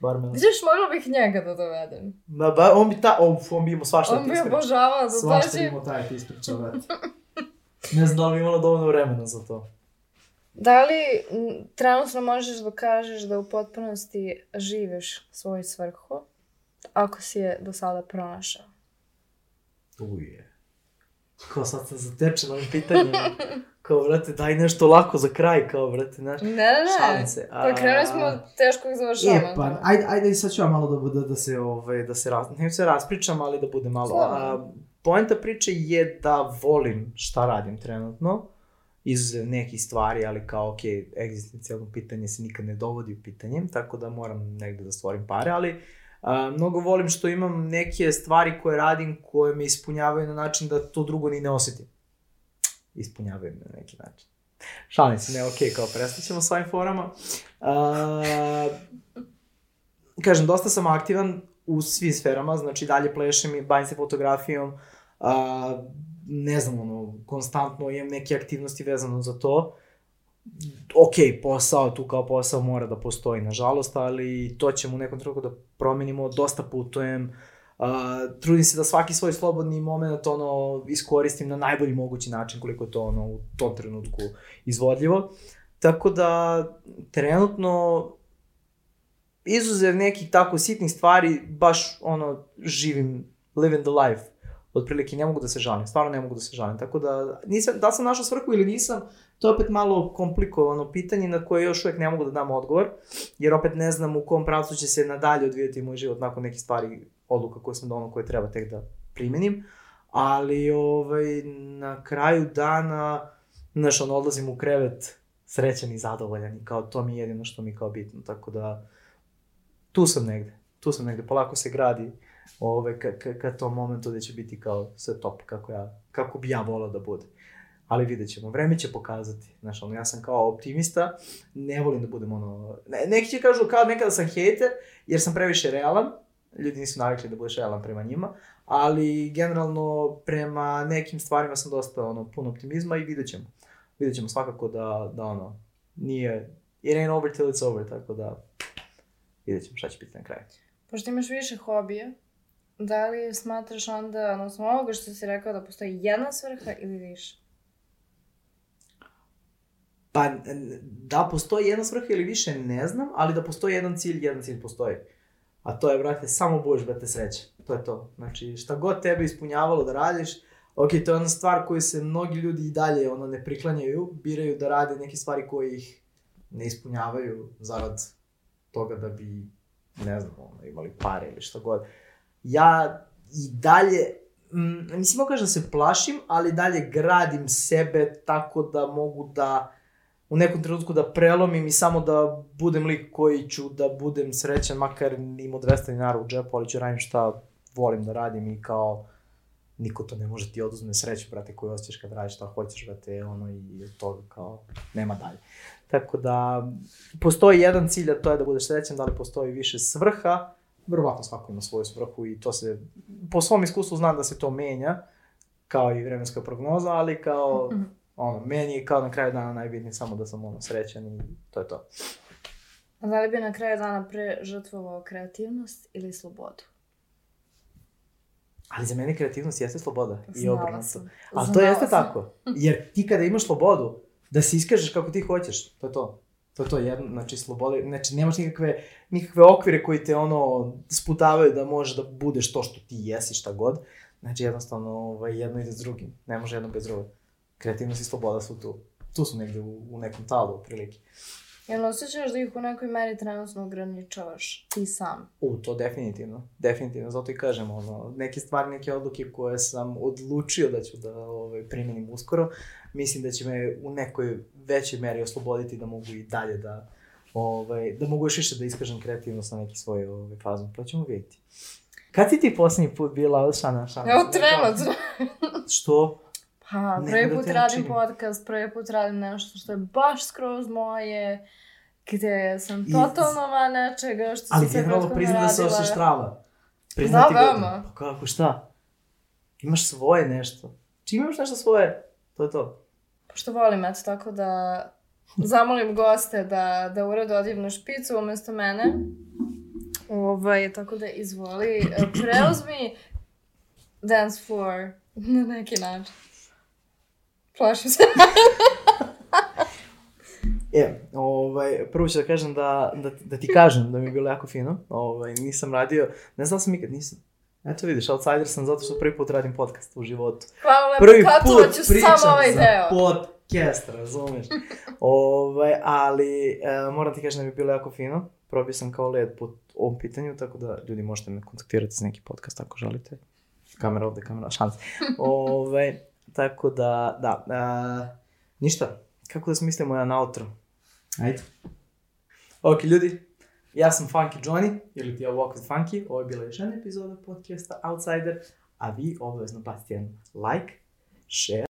barmena. Vidiš, mogla bih njega da dovedem. Da, ba, on bi ta, on, on bi imao svašta On ti bi ispriča. obožavao da Svašta bi dođe. imao taj ti ispriča, brate. Ne znam da li bi imalo dovoljno vremena za to. Da li trenutno možeš da kažeš da u potpunosti živiš svoju svrhu, ako si je do sada pronašao? Uje. Kao sad sam zatečen ovim pitanjima. Kao, brate, daj nešto lako za kraj, kao, brate, znaš. Ne, ne, ne. Šalim se. Pa krenuli smo teškog završavanja. E, pa, ajde, ajde, sad ću ja malo da, bude, da se, ovaj, da se, raz, ne se raspričam, ali da bude malo. A, poenta priče je da volim šta radim trenutno, izuzev nekih stvari, ali kao, ok, egzistencijalno pitanje se nikad ne dovodi u pitanje, tako da moram negde da stvorim pare, ali a, mnogo volim što imam neke stvari koje radim koje me ispunjavaju na način da to drugo ni ne osetim. Ispunjavaju me na neki način. Šalim se, ne, okej, kao prestaćemo s ovim forama. A, kažem, dosta sam aktivan u svim sferama, znači dalje plešem i bavim se fotografijom, a, ne znam, ono, konstantno imam neke aktivnosti vezano za to. Ok, posao, tu kao posao mora da postoji, nažalost, ali to ćemo u nekom trenutku da promenimo, dosta putujem, Uh, trudim se da svaki svoj slobodni moment ono iskoristim na najbolji mogući način koliko je to ono u tom trenutku izvodljivo. Tako da trenutno izuzev nekih tako sitnih stvari baš ono živim living the life. Otprilike ne mogu da se žalim, stvarno ne mogu da se žalim. Tako da nisam da sam našao svrhu ili nisam, to je opet malo komplikovano pitanje na koje još uvek ne mogu da dam odgovor, jer opet ne znam u kom pravcu će se nadalje odvijati moj život nakon nekih stvari, odluka koje sam donao koje treba tek da primenim. Ali ovaj, na kraju dana, znaš, ono, odlazim u krevet srećan i zadovoljan i kao to mi je jedino što mi je kao bitno, tako da tu sam negde, tu sam negde, polako se gradi ove, ka, ka, ka tom momentu gde će biti kao sve top, kako, ja, kako bi ja volao da bude. Ali vidjet ćemo, vreme će pokazati. Znaš, ono, ja sam kao optimista, ne volim da budem ono... Ne, neki će kažu kao nekada sam hejter, jer sam previše realan, ljudi nisu navikli da budeš realan prema njima, ali generalno prema nekim stvarima sam dosta ono, puno optimizma i vidjet ćemo. Vidjet ćemo svakako da, da ono, nije, it ain't over till it's over, tako da vidjet ćemo šta će biti na kraju. Pošto imaš više hobija, da li smatraš onda, odnosno ovoga što si rekao, da postoji jedna svrha ili više? Pa, da postoji jedna svrha ili više, ne znam, ali da postoji jedan cilj, jedan cilj postoji. A to je, brate, samo budeš, brate, sreće. To je to. Znači, šta god tebe ispunjavalo da radiš, ok, to je ona stvar koju se mnogi ljudi i dalje ono, ne priklanjaju, biraju da rade neke stvari koje ih ne ispunjavaju zarad toga da bi, ne znam, ono, imali pare ili šta god. Ja i dalje, mm, mislim, mogu da se plašim, ali dalje gradim sebe tako da mogu da u nekom trenutku da prelomim i samo da budem lik koji ću da budem srećan, makar imao 200 dinara u džepu, ali ću radim šta volim da radim i kao niko to ne može ti oduzme sreću, brate, koju osjećaš kad radiš šta hoćeš, brate, ono i od toga kao nema dalje. Tako da, postoji jedan cilj, a to je da budeš srećan, da li postoji više svrha, verovatno svako ima svoju svrhu i to se, po svom iskustvu znam da se to menja, kao i vremenska prognoza, ali kao, ono, meni je kao na kraju dana najbitnije samo da sam ono srećan i to je to. A da li bi na kraju dana pre žrtvovao kreativnost ili slobodu? Ali za mene kreativnost jeste sloboda i Znala obrnuto. sam. Ali to Znala jeste sam. tako. Jer ti kada imaš slobodu, da se iskažeš kako ti hoćeš, to je to. To je to, jedno, znači sloboda, znači nemaš nikakve, nikakve okvire koji te ono sputavaju da možeš da budeš to što ti jesi, šta god. Znači jednostavno ovaj, jedno ide s drugim, ne može jedno bez drugog. Kreativnost i sloboda su tu. Tu su negde u, u nekom talu, otprilike. Jel osjećaš da ih u nekoj meri trenutno ograničavaš ti sam? U, to definitivno, definitivno, zato i kažem, ono, neke stvari, neke odluke koje sam odlučio da ću da ovaj, primenim uskoro, mislim da će me u nekoj većoj meri osloboditi da mogu i dalje da, ovaj, da mogu još više da iskažem kreativnost na neki svoj ovaj, fazon, pa ćemo vidjeti. Kad si ti posljednji put bila, šana, šana? Evo, trenutno. Što? Pa, prvi da put radim podcast, prvi put radim nešto što je baš skroz moje, gde sam I- totalno van nečega što Ali sam sve generalno prethodno priznam da se radila. osjećaš strava. Priznam Da, ti godinu. veoma. Pa kako, šta? Imaš svoje nešto. Čim imaš nešto svoje, to je to. Pošto volim, eto, tako da zamolim goste da, da urade odjevnu špicu umesto mene. Ovaj, tako da izvoli, preuzmi dance floor na neki način. Plašim se. E, ovaj, prvo ću da kažem da, da, da ti kažem da mi je bilo jako fino. Ovaj, nisam radio, ne znam da sam ikad, nisam. Eto vidiš, outsider sam zato što prvi put radim podcast u životu. Hvala lepo, Prvi put ću pričam samo ovaj za deo. podcast, razumeš? ovaj, ali e, moram ti kažem da mi je bilo jako fino. Probio sam kao led po ovom pitanju, tako da ljudi možete me kontaktirati za neki podcast ako želite. Kamera ovde, kamera, šans. ovaj, tako da, da. A, ništa, kako da smislimo jedan outro? Ajde. Ok, ljudi, ja sam Funky Johnny, ili ti je Walk with Funky, ovo je bila još jedna epizoda podcasta Outsider, a vi obavezno bacite jedan like, share,